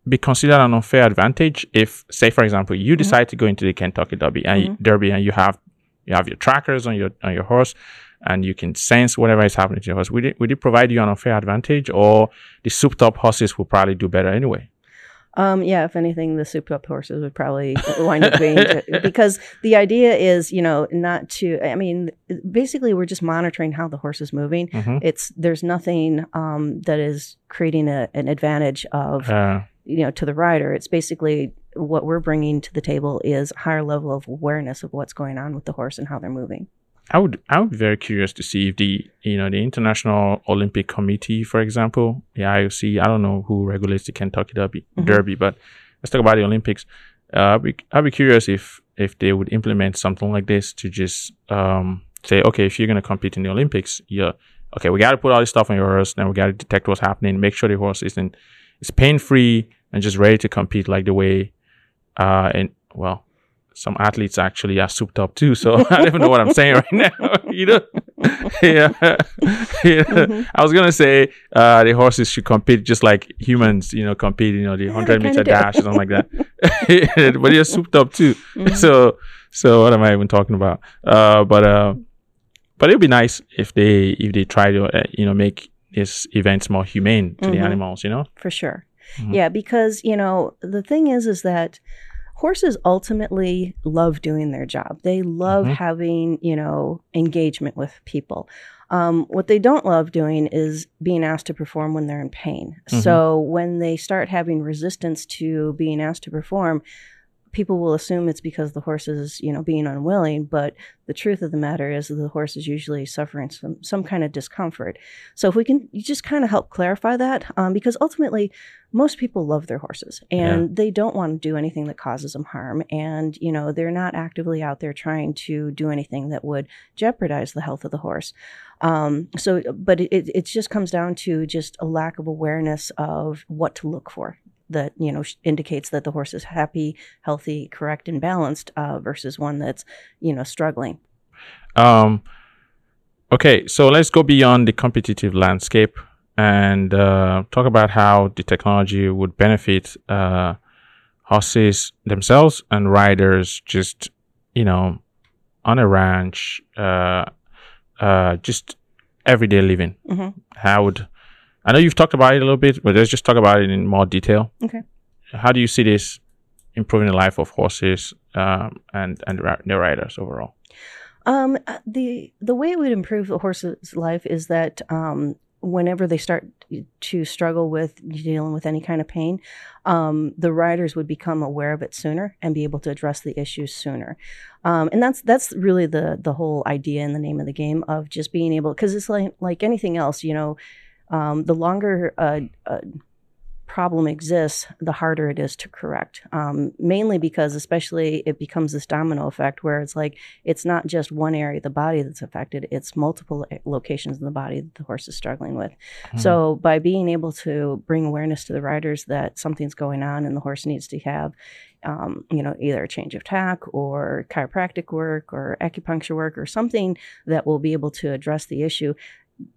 be considered an unfair advantage if, say, for example, you decide to go into the Kentucky Derby and you- Derby and you have you have your trackers on your on your horse and you can sense whatever is happening to your horse. Would it would it provide you an unfair advantage, or the souped up horses will probably do better anyway? Um, yeah, if anything, the souped up horses would probably wind up being *laughs* because the idea is, you know, not to. I mean, basically, we're just monitoring how the horse is moving. hmm It's there's nothing um, that is creating a, an advantage of Uh, you know to the rider. It's basically what we're bringing to the table is a higher level of awareness of what's going on with the horse and how they're moving. I would I would be very curious to see if the you know the International Olympic Committee, for example, the IOC, I don't know who regulates the Kentucky Derby, Mhm. Derby, but let's talk about the Olympics. Uh, I'd, be, I'd be curious if if they would implement something like this to just um, say, okay, if you're gonna compete in the Olympics, yeah, okay, we got to put all this stuff on your horse, then we got to detect what's happening, make sure the horse isn't is pain free and just ready to compete like the way, uh, and well, some athletes actually are souped up too. So *laughs* I don't even know what I'm saying right now. *laughs* you know, *laughs* yeah, yeah. Mhm. I was gonna say uh, the horses should compete just like humans. You know, compete. You know, the Yeah, hundred meter dash or something like that. but they're souped up too. Mhm. So, so what am I even talking about? Uh, but uh, but it'd be nice if they if they try to uh, you know make these events more humane to the Mhm. animals. You know. For sure. Mhm. Yeah, because, you know, the thing is, is that horses ultimately love doing their job. They love Mhm. having, you know, engagement with people. Um, what they don't love doing is being asked to perform when they're in pain. Mhm. So when they start having resistance to being asked to perform, people will assume it's because the horse is, you know, being unwilling. But the truth of the matter is the horse is usually suffering some some kind of discomfort. So if we can you just kind of help clarify that, um, because ultimately most people love their horses and they don't want to do anything that causes them harm, and you know they're not actively out there trying to do anything that would jeopardize the health of the horse. Um, so, but it it just comes down to just a lack of awareness of what to look for that you know indicates that the horse is happy, healthy, correct, and balanced uh, versus one that's you know struggling. Um, okay, so let's go beyond the competitive landscape and uh, talk about how the technology would benefit uh, horses themselves and riders just, you know, on a ranch, uh, uh, just everyday living. Mhm. How would I know you've talked about it a little bit, but let's just talk about it in more detail. Okay. How do you see this improving the life of horses um, and and ri- the riders overall? Um, uh, the the way it would improve the horse's life is that um, whenever they start to struggle with dealing with any kind of pain, um, the riders would become aware of it sooner and be able to address the issues sooner. Um, and that's that's really the the whole idea in the name of the game of just being able because it's like like anything else, you know. Um, the longer a, a problem exists, the harder it is to correct. Um, mainly because, especially, it becomes this domino effect where it's like it's not just one area of the body that's affected; it's multiple eh, locations in the body that the horse is struggling with. Mm-hmm. So, by being able to bring awareness to the riders that something's going on and the horse needs to have, um, you know, either a change of tack or chiropractic work or acupuncture work or something that will be able to address the issue.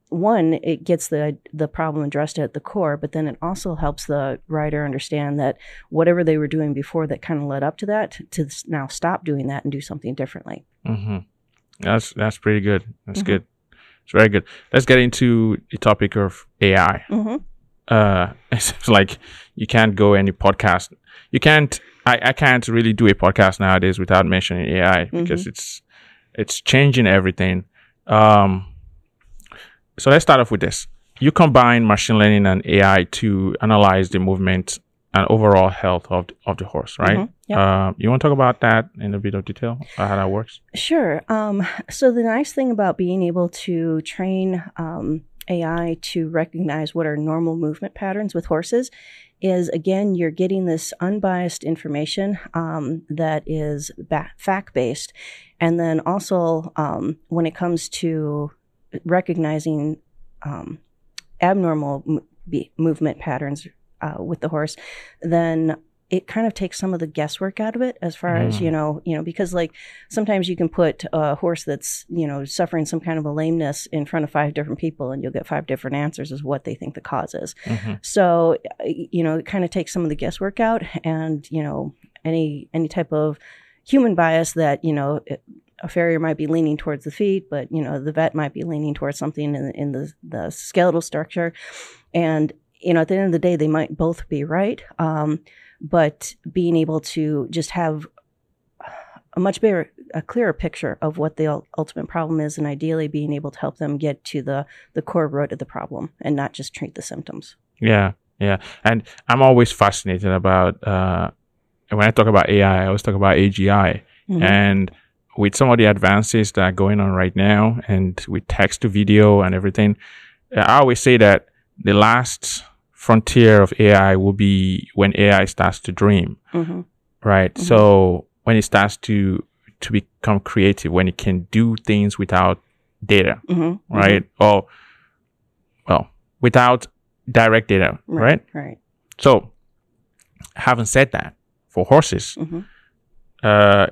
One, it gets the the problem addressed at the core, but then it also helps the writer understand that whatever they were doing before that kind of led up to that, to now stop doing that and do something differently. hmm That's that's pretty good. That's Mhm. good. It's very good. Let's get into the topic of AI. Mm-hmm. Uh, *laughs* it's like you can't go any podcast. You can't. I, I can't really do a podcast nowadays without mentioning AI because it's it's changing everything. Um, so let's start off with this. You combine machine learning and AI to analyze the movement and overall health of the, of the horse, right? Mhm. Yep. Uh, you want to talk about that in a bit of detail, uh, how that works? Sure. Um, so the nice thing about being able to train um, AI to recognize what are normal movement patterns with horses is again you're getting this unbiased information um, that is ba- fact based, and then also um, when it comes to recognizing um, abnormal m- be- movement patterns uh, with the horse, then it kind of takes some of the guesswork out of it as far as Mm. you know you know because like sometimes you can put a horse that's you know suffering some kind of a lameness in front of five different people and you'll get five different answers as what they think the cause is hmm so uh, you know it kind of takes some of the guesswork out and you know any any type of human bias that you know it, a farrier might be leaning towards the feet but you know the vet might be leaning towards something in, in the, the skeletal structure and you know at the end of the day they might both be right um, but being able to just have a much better a clearer picture of what the ultimate problem is and ideally being able to help them get to the the core root of the problem and not just treat the symptoms Yeah, yeah. And I'm always fascinated about uh, when I talk about AI, I always talk about AGI. Mhm. And with some of the advances that are going on right now, and with text to video and everything, I always say that the last frontier of AI will be when AI starts to dream, Mhm. right? Mhm. So when it starts to to become creative, when it can do things without data, Mhm. right? Or well, without direct data, Mhm. right? Right. So, having said that, for horses, Mhm. uh,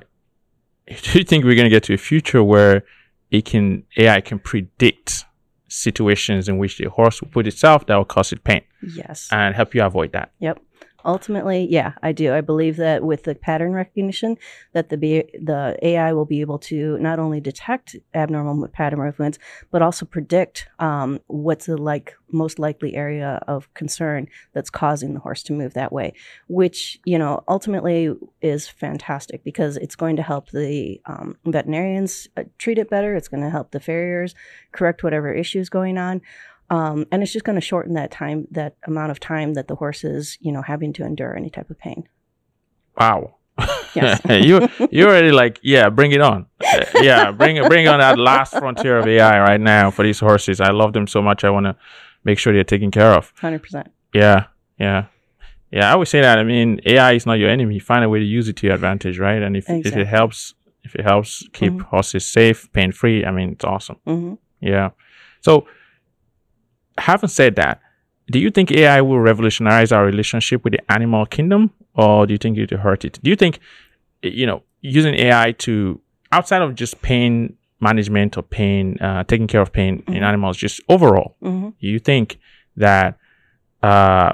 *laughs* do you think we're going to get to a future where it can AI can predict situations in which the horse will put itself that will cause it pain Yes. and help you avoid that? Yep. Ultimately, yeah, I do. I believe that with the pattern recognition, that the B, the AI will be able to not only detect abnormal pattern movements, but also predict um, what's the like most likely area of concern that's causing the horse to move that way. Which you know ultimately is fantastic because it's going to help the um, veterinarians uh, treat it better. It's going to help the farriers correct whatever issues going on. Um, and it's just going to shorten that time, that amount of time that the horse is, you know, having to endure any type of pain. Wow. Yes. *laughs* you you already like yeah bring it on Uh, yeah bring bring on that last frontier of AI right now for these horses I love them so much I want to make sure they're taken care of Hundred percent. Yeah, yeah, yeah. I would say that. I mean, AI is not your enemy. Find a way to use it to your advantage, right? And if if it helps, if it helps keep Mhm. horses safe, pain free, I mean, it's awesome. hmm Yeah. So, having said that, do you think AI will revolutionize our relationship with the animal kingdom, or do you think it will hurt it? Do you think, you know, using AI to outside of just pain management or pain, uh, taking care of pain in Mhm. animals, just overall, hmm you think that uh,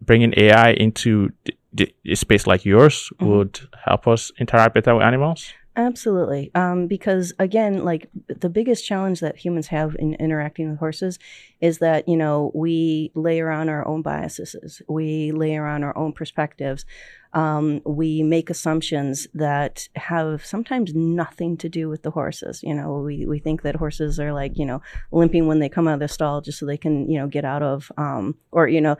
bringing AI into the, the, a space like yours Mhm. would help us interact better with animals? Absolutely. Um, because again, like the biggest challenge that humans have in interacting with horses is that, you know, we layer on our own biases, we layer on our own perspectives. Um, we make assumptions that have sometimes nothing to do with the horses. You know, we, we think that horses are like, you know, limping when they come out of the stall just so they can, you know, get out of, um, or, you know,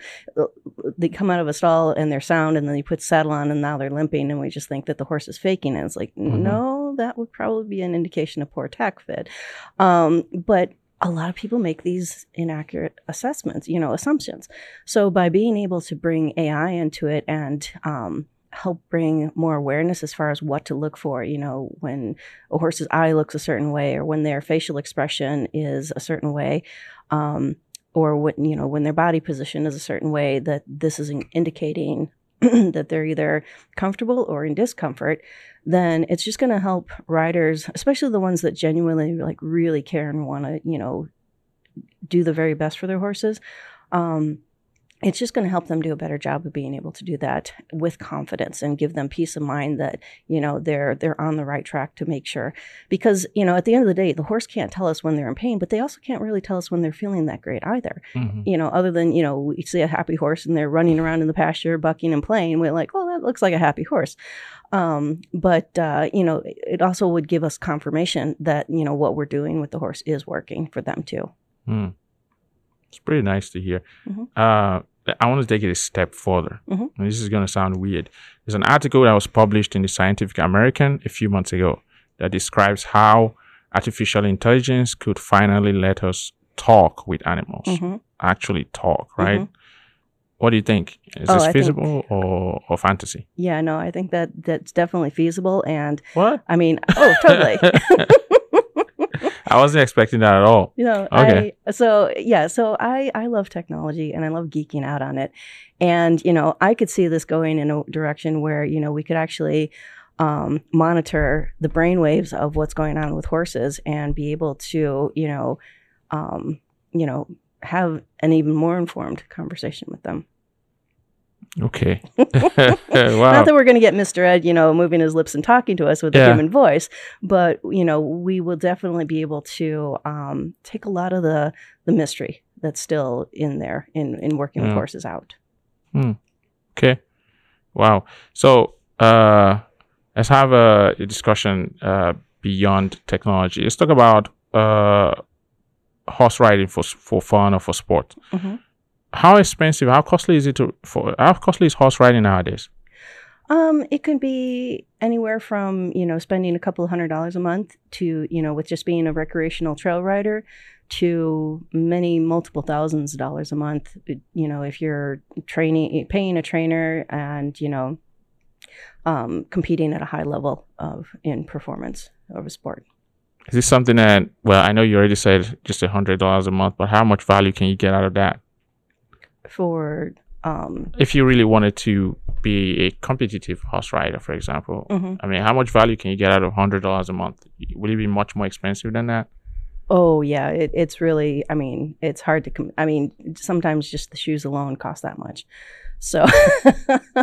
they come out of a stall and they're sound and then you put saddle on and now they're limping and we just think that the horse is faking it. It's like, Mhm. no, that would probably be an indication of poor tack fit. Um, but a lot of people make these inaccurate assessments, you know, assumptions. So by being able to bring AI into it and um, help bring more awareness as far as what to look for, you know, when a horse's eye looks a certain way or when their facial expression is a certain way, um, or when, you know, when their body position is a certain way, that this is indicating *clears throat* that they're either comfortable or in discomfort, then it's just going to help riders, especially the ones that genuinely like really care and want to, you know, do the very best for their horses. Um, it's just going to help them do a better job of being able to do that with confidence and give them peace of mind that you know they're they're on the right track to make sure because you know at the end of the day the horse can't tell us when they're in pain but they also can't really tell us when they're feeling that great either mm-hmm. you know other than you know we see a happy horse and they're running around in the pasture bucking and playing we're like well that looks like a happy horse um, but uh, you know it also would give us confirmation that you know what we're doing with the horse is working for them too mm. It's pretty nice to hear. Mm-hmm. Uh, I want to take it a step further. Mm-hmm. This is going to sound weird. There's an article that was published in the Scientific American a few months ago that describes how artificial intelligence could finally let us talk with animals, mm-hmm. actually talk, right? Mm-hmm. What do you think? Is oh, this feasible think, or, or fantasy? Yeah, no, I think that that's definitely feasible. And what? I mean, oh, totally. *laughs* *laughs* *laughs* I wasn't expecting that at all. Know, okay. I, so yeah, so I I love technology and I love geeking out on it, and you know I could see this going in a direction where you know we could actually um, monitor the brain waves of what's going on with horses and be able to you know um, you know have an even more informed conversation with them. Okay. wow. *laughs* Not that we're going to get Mr. Ed, you know, moving his lips and talking to us with yeah. a human voice, but you know, we will definitely be able to um, take a lot of the the mystery that's still in there in in working with horses out. Hmm. Okay. Wow. So uh, let's have a, a discussion uh, beyond technology. Let's talk about uh, horse riding for for fun or for sport. Mm-hmm how expensive, how costly is it to for how costly is horse riding nowadays? Um, it can be anywhere from you know spending a couple of hundred dollars a month to you know with just being a recreational trail rider to many multiple thousands of dollars a month. You know if you're training, paying a trainer, and you know um, competing at a high level of in performance of a sport. Is this something that well I know you already said just a hundred dollars a month, but how much value can you get out of that? For um, if you really wanted to be a competitive horse rider, for example, mm-hmm. I mean, how much value can you get out of hundred dollars a month? Will it be much more expensive than that? Oh yeah, it, it's really. I mean, it's hard to. Com- I mean, sometimes just the shoes alone cost that much. So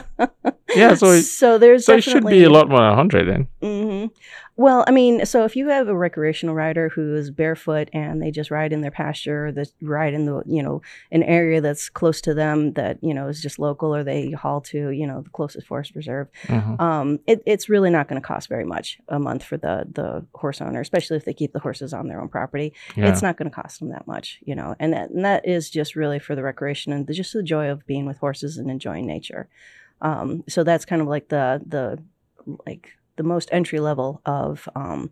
*laughs* yeah, so so there's so it should be a lot more than a hundred then. Mm-hmm. Well, I mean, so if you have a recreational rider who is barefoot and they just ride in their pasture, they ride in the, you know, an area that's close to them that, you know, is just local or they haul to, you know, the closest forest reserve, mm-hmm. um, it, it's really not going to cost very much a month for the, the horse owner, especially if they keep the horses on their own property. Yeah. It's not going to cost them that much, you know, and that, and that is just really for the recreation and the, just the joy of being with horses and enjoying nature. Um, so that's kind of like the, the, like the most entry level of um,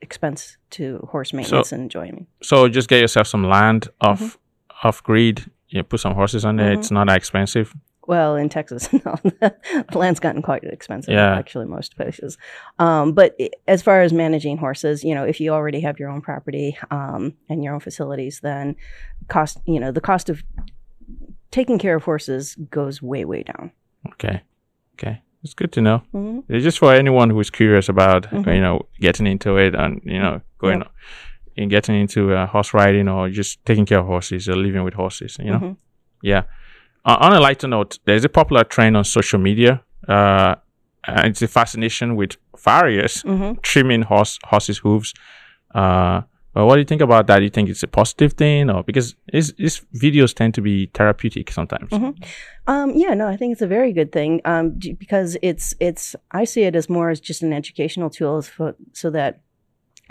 expense to horse maintenance so, and enjoyment. So just get yourself some land off mm-hmm. off grid. You put some horses on there. Mm-hmm. It's not that expensive. Well, in Texas, *laughs* no, the land's gotten quite expensive. Yeah. actually, most places. Um, but as far as managing horses, you know, if you already have your own property um, and your own facilities, then cost, you know, the cost of taking care of horses goes way, way down. Okay. Okay. It's good to know. Mm-hmm. It's just for anyone who's curious about mm-hmm. you know getting into it and you know going yep. in getting into uh, horse riding or just taking care of horses or living with horses. You know, mm-hmm. yeah. Uh, on a lighter note, there's a popular trend on social media. Uh, it's a fascination with farriers mm-hmm. trimming horse horses' hooves. Uh, well, what do you think about that? Do you think it's a positive thing, or because these videos tend to be therapeutic sometimes? Mm-hmm. Um, yeah, no, I think it's a very good thing um, because it's it's I see it as more as just an educational tool for, so that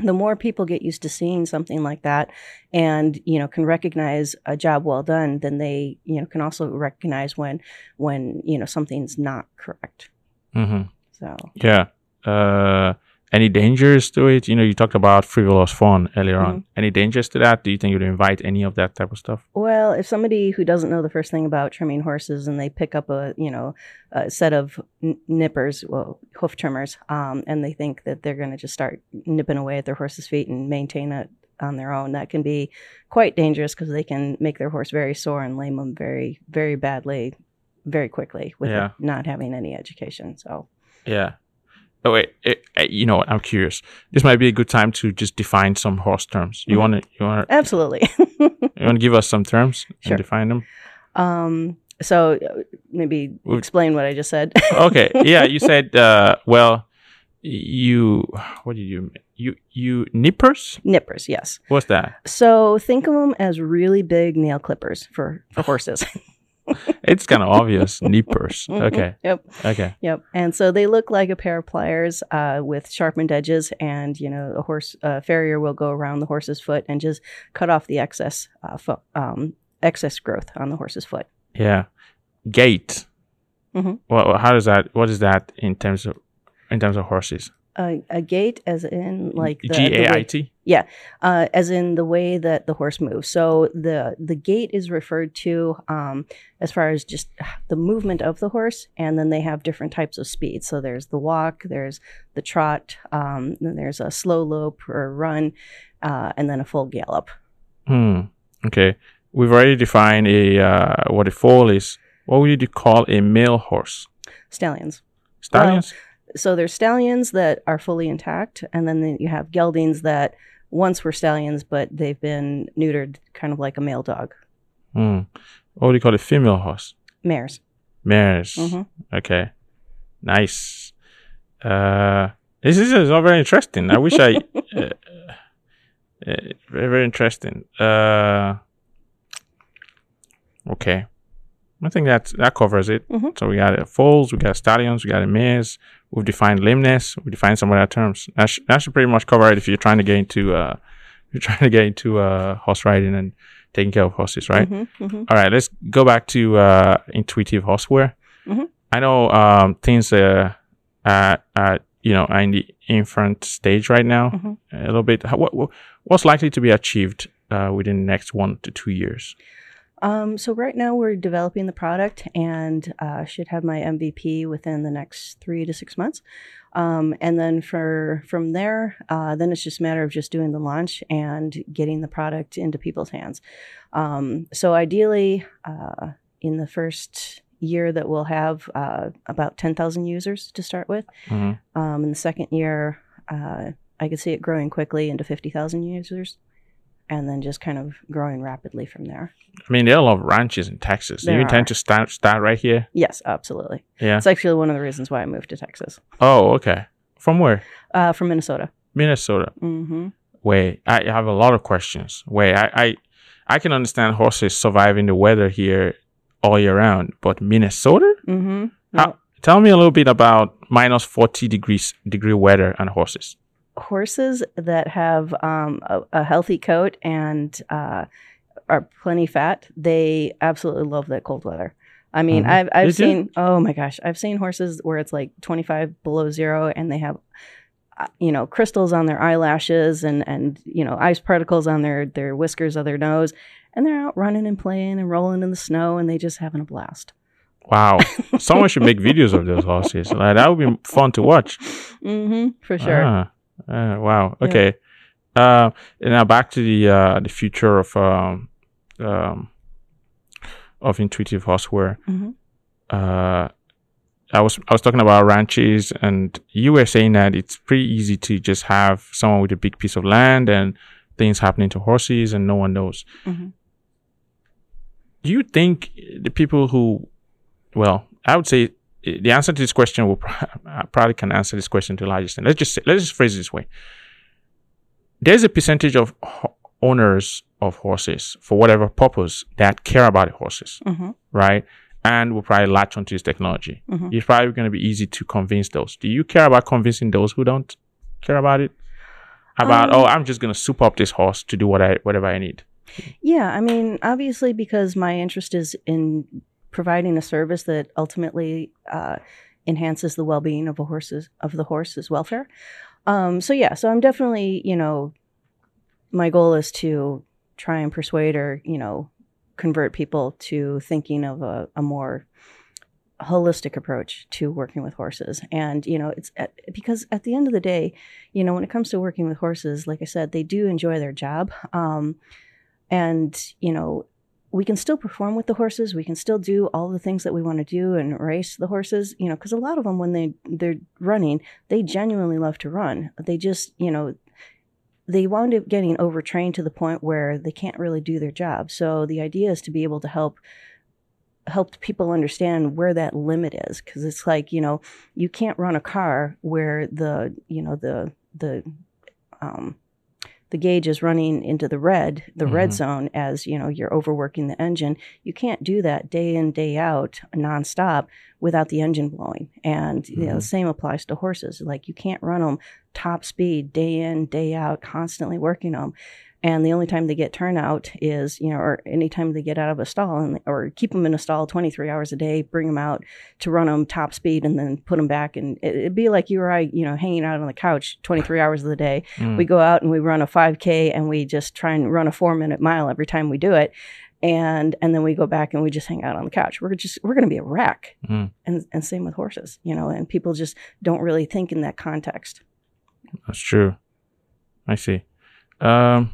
the more people get used to seeing something like that and you know can recognize a job well done then they you know can also recognize when when you know something's not correct mm-hmm. so yeah uh any dangers to it? You know, you talked about frivolous fun earlier on. Mm-hmm. Any dangers to that? Do you think you'd invite any of that type of stuff? Well, if somebody who doesn't know the first thing about trimming horses and they pick up a you know a set of n- nippers, well, hoof trimmers, um, and they think that they're going to just start nipping away at their horse's feet and maintain it on their own, that can be quite dangerous because they can make their horse very sore and lame them very very badly, very quickly with Yeah. not having any education. So Yeah. Oh wait, it, uh, you know what? I'm curious. This might be a good time to just define some horse terms. You Mhm. want to you want absolutely. *laughs* you want to give us some terms Sure. and define them? um, so uh, maybe explain what I just said. *laughs* Okay. Yeah, you said uh, well, you what did you you you nippers? Nippers, yes. What's that? So think of them as really big nail clippers for, for horses. *laughs* It's kind of obvious. Nippers. Mhm. Okay. Yep. Okay. Yep. And so they look like a pair of pliers uh, with sharpened edges, and you know, a horse uh, farrier will go around the horse's foot and just cut off the excess uh, fo- um, excess growth on the horse's foot. Yeah. Gait. Mhm. Well, how does that? What is that in terms of in terms of horses? Uh, a gait, as in like the, G A I T. uh, as in the way that the horse moves. So the the gait is referred to um, as far as just the movement of the horse, and then they have different types of speed. So there's the walk, there's the trot, um, then there's a slow lope or run, uh, and then a full gallop. Hmm. Okay. We've already defined a uh, what a foal is. What would you call a male horse? Stallions. Stallions. So there's stallions that are fully intact, and then you have geldings that once were stallions, but they've been neutered, kind of like a male dog. Hmm. What would you call a female horse? Mares. Mares. Mhm. Okay. Nice. Uh, this is, is all very interesting. I wish I. *laughs* uh, uh, very very interesting. Uh, okay. I think that that covers it. Mhm. So we got foals, we got stallions, we got mares. We've defined lameness. We defined some of that terms. That, sh- that should pretty much cover it if you're trying to get into uh, you're trying to get into uh, horse riding and taking care of horses, right? Mhm, mhm. All right, let's go back to uh, Intuitive HorseWare. Mhm. I know um, things uh, uh, uh, you know are in the infant stage right now. Mhm. A little bit. How, what, what- what's likely to be achieved uh, within the next one to two years? Um, so right now we're developing the product and uh, should have my MVP within the next three to six months. Um, and then for from there, uh, then it's just a matter of just doing the launch and getting the product into people's hands. Um, so ideally, uh, in the first year that we'll have uh, about 10,000 users to start with. Mhm. Um, in the second year, uh, I could see it growing quickly into 50,000 users and then just kind of growing rapidly from there. I mean, there are a lot of ranches in Texas. Do you intend to start start right here? Yes, absolutely. Yeah. It's actually one of the reasons why I moved to Texas Oh, okay. From where? uh, from Minnesota. Minnesota. hmm Wait, I have a lot of questions. Wait, I, I, I can understand horses surviving the weather here all year round, but Minnesota? hmm How- Tell me a little bit about minus forty degrees degree weather and horses. Horses that have um, a, a healthy coat and uh, are plenty fat, they absolutely love that cold weather. I mean, Mhm. I've I've They do? seen oh my gosh, I've seen horses where it's like 25 below zero and they have uh, you know crystals on their eyelashes and and you know ice particles on their their whiskers of their nose and they're out running and playing and rolling in the snow and they just having a blast. Wow, someone should make videos of those horses. Like, that would be fun to watch. *laughs* Mm-hmm, for sure. Ah, ah, wow. Yeah. Okay. Uh, and now back to the uh, the future of um, um, of Intuitive HorseWare. Mhm. Uh, I was I was talking about ranches, and you were saying that it's pretty easy to just have someone with a big piece of land and things happening to horses, and no one knows. Mhm. Do you think the people who, well, I would say the answer to this question will I probably can answer this question to a large extent. Let's just say, let's just phrase it this way. There's a percentage of ho- owners of horses for whatever purpose that care about the horses, Mhm. right? And will probably latch onto this technology. Mhm. It's probably going to be easy to convince those. Do you care about convincing those who don't care about it? About Um, oh, I'm just going to soup up this horse to do what I whatever I need. Yeah, I mean, obviously, because my interest is in providing a service that ultimately uh, enhances the well-being of a horse's of the horse's welfare. Um, so yeah, so I'm definitely, you know, my goal is to try and persuade or, you know, convert people to thinking of a, a more holistic approach to working with horses and you know it's at, because at the end of the day you know when it comes to working with horses like i said they do enjoy their job um, and you know we can still perform with the horses. We can still do all the things that we want to do and race the horses you know because a lot of them when they they're running they genuinely love to run. They just you know they wound up getting overtrained to the point where they can't really do their job. So the idea is to be able to help helped people understand where that limit is because it's like you know you can't run a car where the you know the the um, the gauge is running into the red the mm-hmm. red zone as you know you're overworking the engine you can't do that day in day out nonstop without the engine blowing and mm-hmm. you know the mm-hmm. same applies to horses like you can't run them top speed day in day out constantly working them and the only time they get turnout is you know or anytime they get out of a stall and or keep them in a stall 23 hours a day bring them out to run them top speed and then put them back. And it, would be like you or i you know hanging out on the couch 23 hours of the day. Mm. we go out and we run a 5k and we just try and run a four minute mile every time we do it. And and then we go back and we just hang out on the couch. We're just we're going to be a wreck. Mm. and and same with horses you know and people just don't really think in that context. That's true. I see. Um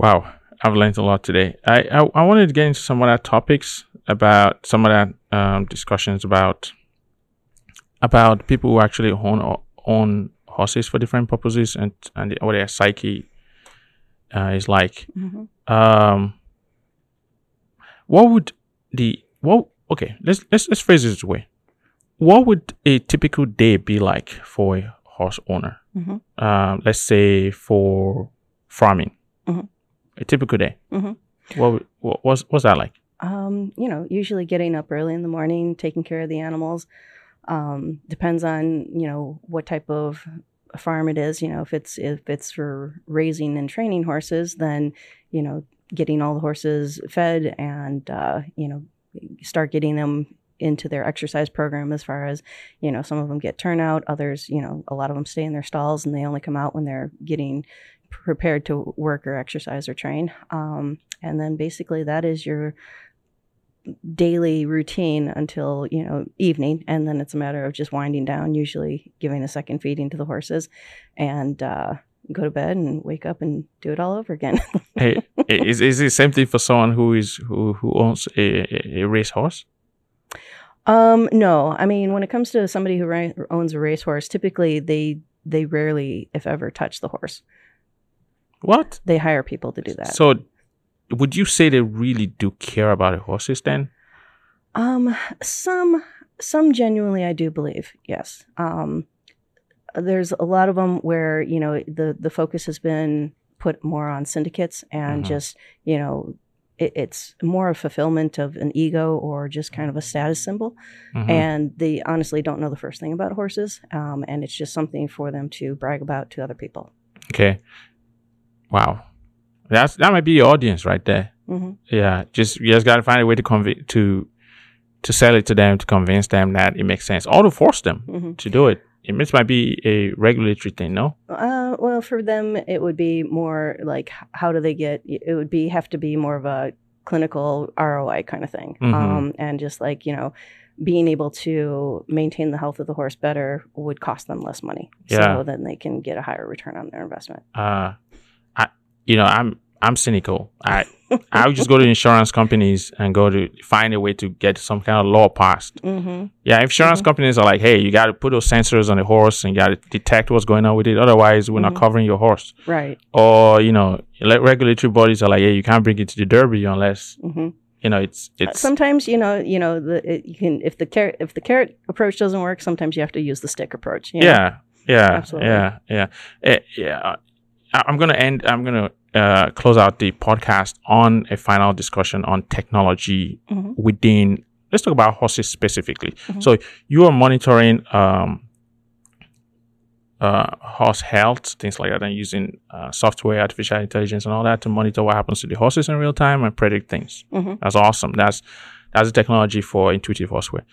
Wow, I've learned a lot today. I, I, I wanted to get into some of that topics about some of that um, discussions about about people who actually own own horses for different purposes and and what their psyche uh, is like. Mm-hmm. Um, what would the what? Okay, let's let's let's phrase it this way. What would a typical day be like for a horse owner? Mm-hmm. Uh, let's say for farming. A typical day. Mm-hmm. What, what what's what's that like? Um, you know, usually getting up early in the morning, taking care of the animals. Um, depends on you know what type of farm it is. You know, if it's if it's for raising and training horses, then you know getting all the horses fed and uh, you know start getting them into their exercise program as far as you know some of them get turnout others you know a lot of them stay in their stalls and they only come out when they're getting prepared to work or exercise or train. Um, and then basically that is your daily routine until you know evening. And then it's a matter of just winding down usually giving a second feeding to the horses and uh, go to bed and wake up and do it all over again. *laughs* Hey is, is it the same thing for someone who is who, who owns a, a race horse um no. I mean when it comes to somebody who ra- owns a racehorse typically they they rarely if ever touch the horse what? They hire people to do that. So, would you say they really do care about horses then? Um, some, some genuinely, I do believe. Yes. Um, there's a lot of them where you know the the focus has been put more on syndicates and mm-hmm. just you know it, it's more a fulfillment of an ego or just kind of a status symbol mm-hmm. and they honestly don't know the first thing about horses um, and it's just something for them to brag about to other people okay Wow, that's that might be your audience right there. Mm-hmm. Yeah, just you just got to find a way to convince to to sell it to them to convince them that it makes sense, or to force them mm-hmm. to do it. It might be a regulatory thing, no? Uh, well, for them, it would be more like how do they get? It would be have to be more of a clinical ROI kind of thing, mm-hmm. um, and just like you know, being able to maintain the health of the horse better would cost them less money. Yeah. So then they can get a higher return on their investment. Uh, you know, I'm I'm cynical. I I would just go to insurance companies and go to find a way to get some kind of law passed. Mm-hmm. Yeah, insurance mm-hmm. companies are like, hey, you got to put those sensors on the horse and you got to detect what's going on with it. Otherwise, we're mm-hmm. not covering your horse. Right. Or you know, regulatory bodies are like, hey, you can't bring it to the Derby unless. Mm-hmm. You know, it's it's. Sometimes you know, you know, the it, you can if the carrot if the carrot approach doesn't work, sometimes you have to use the stick approach. You know? Yeah, yeah, Absolutely. yeah, yeah, it, eh, yeah. I'm gonna end. I'm gonna uh, close out the podcast on a final discussion on technology mm-hmm. within. Let's talk about horses specifically. Mm-hmm. So you are monitoring um, uh, horse health, things like that, and using uh, software, artificial intelligence, and all that to monitor what happens to the horses in real time and predict things. Mm-hmm. That's awesome. That's that's the technology for Intuitive HorseWare.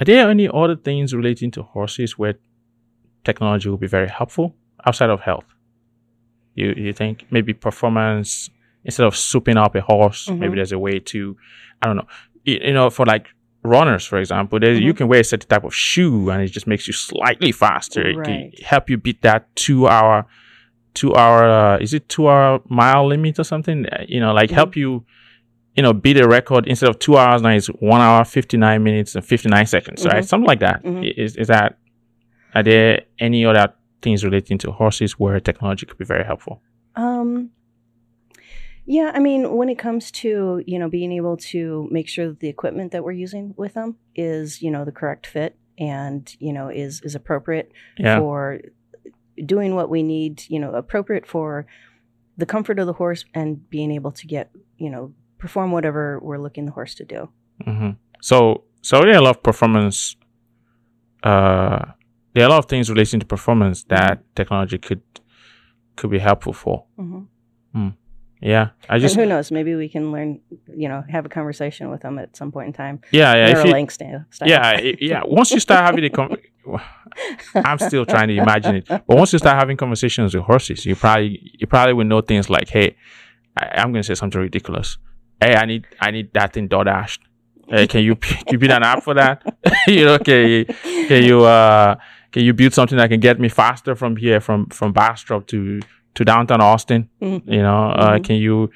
Are there any other things relating to horses where technology will be very helpful outside of health? You you think maybe performance instead of souping up a horse, Mhm. maybe there's a way to, I don't know, you, you know, for like runners, for example, there, you can wear a certain type of shoe and it just makes you slightly faster. It can help you beat that two hour, two hour, uh, is it two hour mile limit or something? Uh, You know, like Mhm. help you, you know, beat a record instead of two hours now it's one hour, 59 minutes and 59 seconds, right? Mhm. Something like that. Mhm. Is, is that, are there any other things relating to horses where technology could be very helpful? Um, yeah, I mean, when it comes to you know being able to make sure that the equipment that we're using with them is you know the correct fit and you know is is appropriate Yeah. for doing what we need, you know, appropriate for the comfort of the horse and being able to get you know perform whatever we're looking the horse to do. hmm So, so yeah, lot of performance. Uh, there are a lot of things relating to performance that technology could could be helpful for. hmm Yeah, I just and who knows? Maybe we can learn, you know, have a conversation with them at some point in time. yeah yeah you, style. yeah yeah. Once you start having a con- *laughs* I'm still trying to imagine it, but once you start having conversations with horses, you probably you probably will know things like, hey, I, I'm going to say something ridiculous. Hey, I need I need that thing DoorDashed. Hey, can you can you build an app for that? *laughs* you know, can you, can you uh can you build something that can get me faster from here from from Bastrop to to downtown Austin? Mhm. You know, uh, Mhm. can you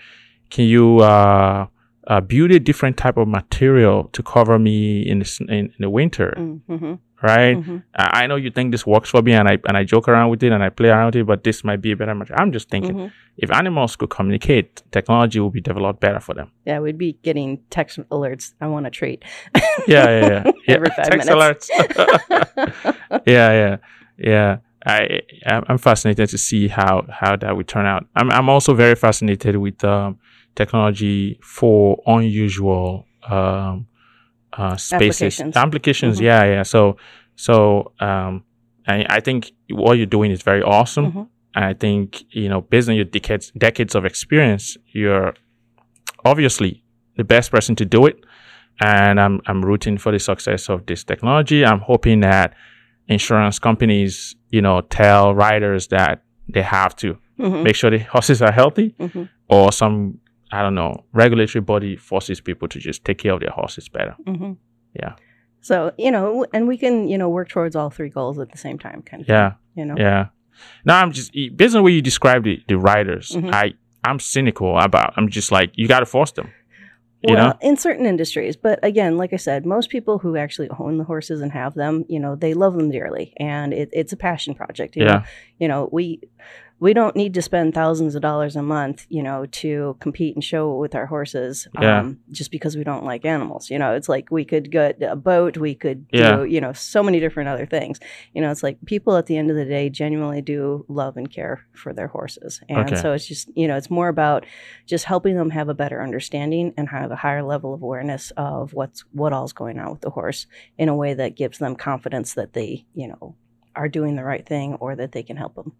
can you uh, uh, build a different type of material to cover me in the, in, in the winter? Mm-hmm. Right? hmm I I know you think this works for me, and I and I joke around with it and I play around with it, but this might be a better material. I'm just thinking, hmm if animals could communicate, technology would be developed better for them. Yeah, we'd be getting text alerts. I want a treat. *laughs* Yeah, yeah, yeah. *laughs* yeah. Every five Text minutes. alerts. *laughs* yeah, yeah, yeah. I I'm I'm fascinated to see how how that would turn out. I'm I'm also very fascinated with um, technology for unusual um, uh, spaces Applications. applications. Mhm. Yeah, yeah. So so um, I I think what you're doing is very awesome. Mhm. And I think you know, based on your decades decades of experience, you're obviously the best person to do it. And I'm I'm rooting for the success of this technology. I'm hoping that insurance companies, you know, tell riders that they have to Mhm. make sure the horses are healthy, Mhm. or some I don't know regulatory body forces people to just take care of their horses better. Mhm. Yeah. So you know, and we can you know work towards all three goals at the same time, kind of. Yeah. thing, you know. Yeah. Now I'm just based on the way you described the, the riders, Mhm. I I'm cynical about. I'm just like you got to force them. You well, know. in certain industries, but again, like I said, most people who actually own the horses and have them, you know, they love them dearly, and it, it's a passion project. You know? Yeah. you know, we we don't need to spend thousands of dollars a month, you know, to compete and show with our horses, Yeah. um, just because we don't like animals. You know, it's like we could get a boat, we could Yeah. do, you know, so many different other things. You know, it's like people at the end of the day genuinely do love and care for their horses, and Okay. so it's just, you know, it's more about just helping them have a better understanding and have a higher level of awareness of what's what all's going on with the horse in a way that gives them confidence that they, you know, are doing the right thing or that they can help them.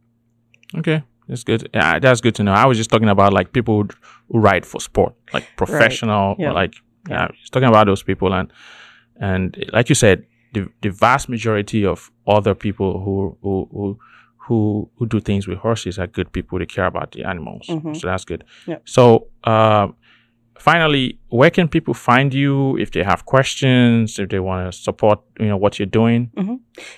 Okay, that's good. Yeah, that's good to know. I was just talking about like people who, ride for sport, like professional, Yeah. like Yeah. yeah, just talking about those people and and like you said, the the vast majority of other people who who who who, who do things with horses are good people. They care about the animals, Mhm. so that's good. Yeah. So, um, finally, where can people find you if they have questions, if they want to support, you know, what you're doing?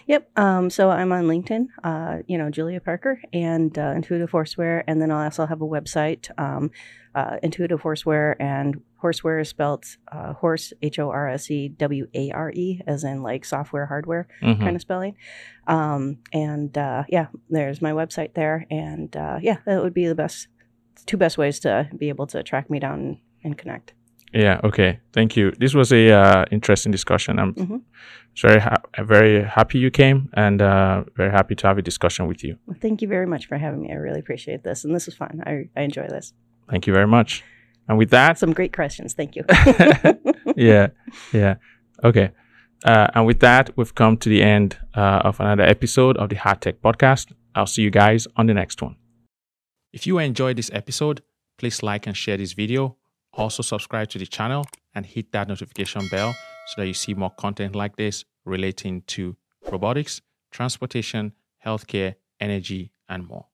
Yep. Um, so I'm on LinkedIn, uh, you know, Julia Parker and uh, Intuitive HorseWare. And then I'll also have a website, um, uh, Intuitive HorseWare. And horseware is spelled uh, horse, H O R S E W A R E, as in like software, hardware Mhm. kind of spelling. Um, and uh, yeah, there's my website there. And uh, yeah, that would be the best, two best ways to be able to track me down and connect. Yeah. Okay. Thank you. This was a uh, interesting discussion. I'm Mhm. very ha- very happy you came, and uh, very happy to have a discussion with you. Well, thank you very much for having me. I really appreciate this. And this was fun. I, I enjoy this. Thank you very much. And with that, Some great questions. Thank you. *laughs* *laughs* yeah, yeah. Okay. Uh, and with that, we've come to the end uh, of another episode of the Hard Tech Podcast. I'll see you guys on the next one. If you enjoyed this episode, please like and share this video. Also, subscribe to the channel and hit that notification bell so that you see more content like this relating to robotics, transportation, healthcare, energy, and more.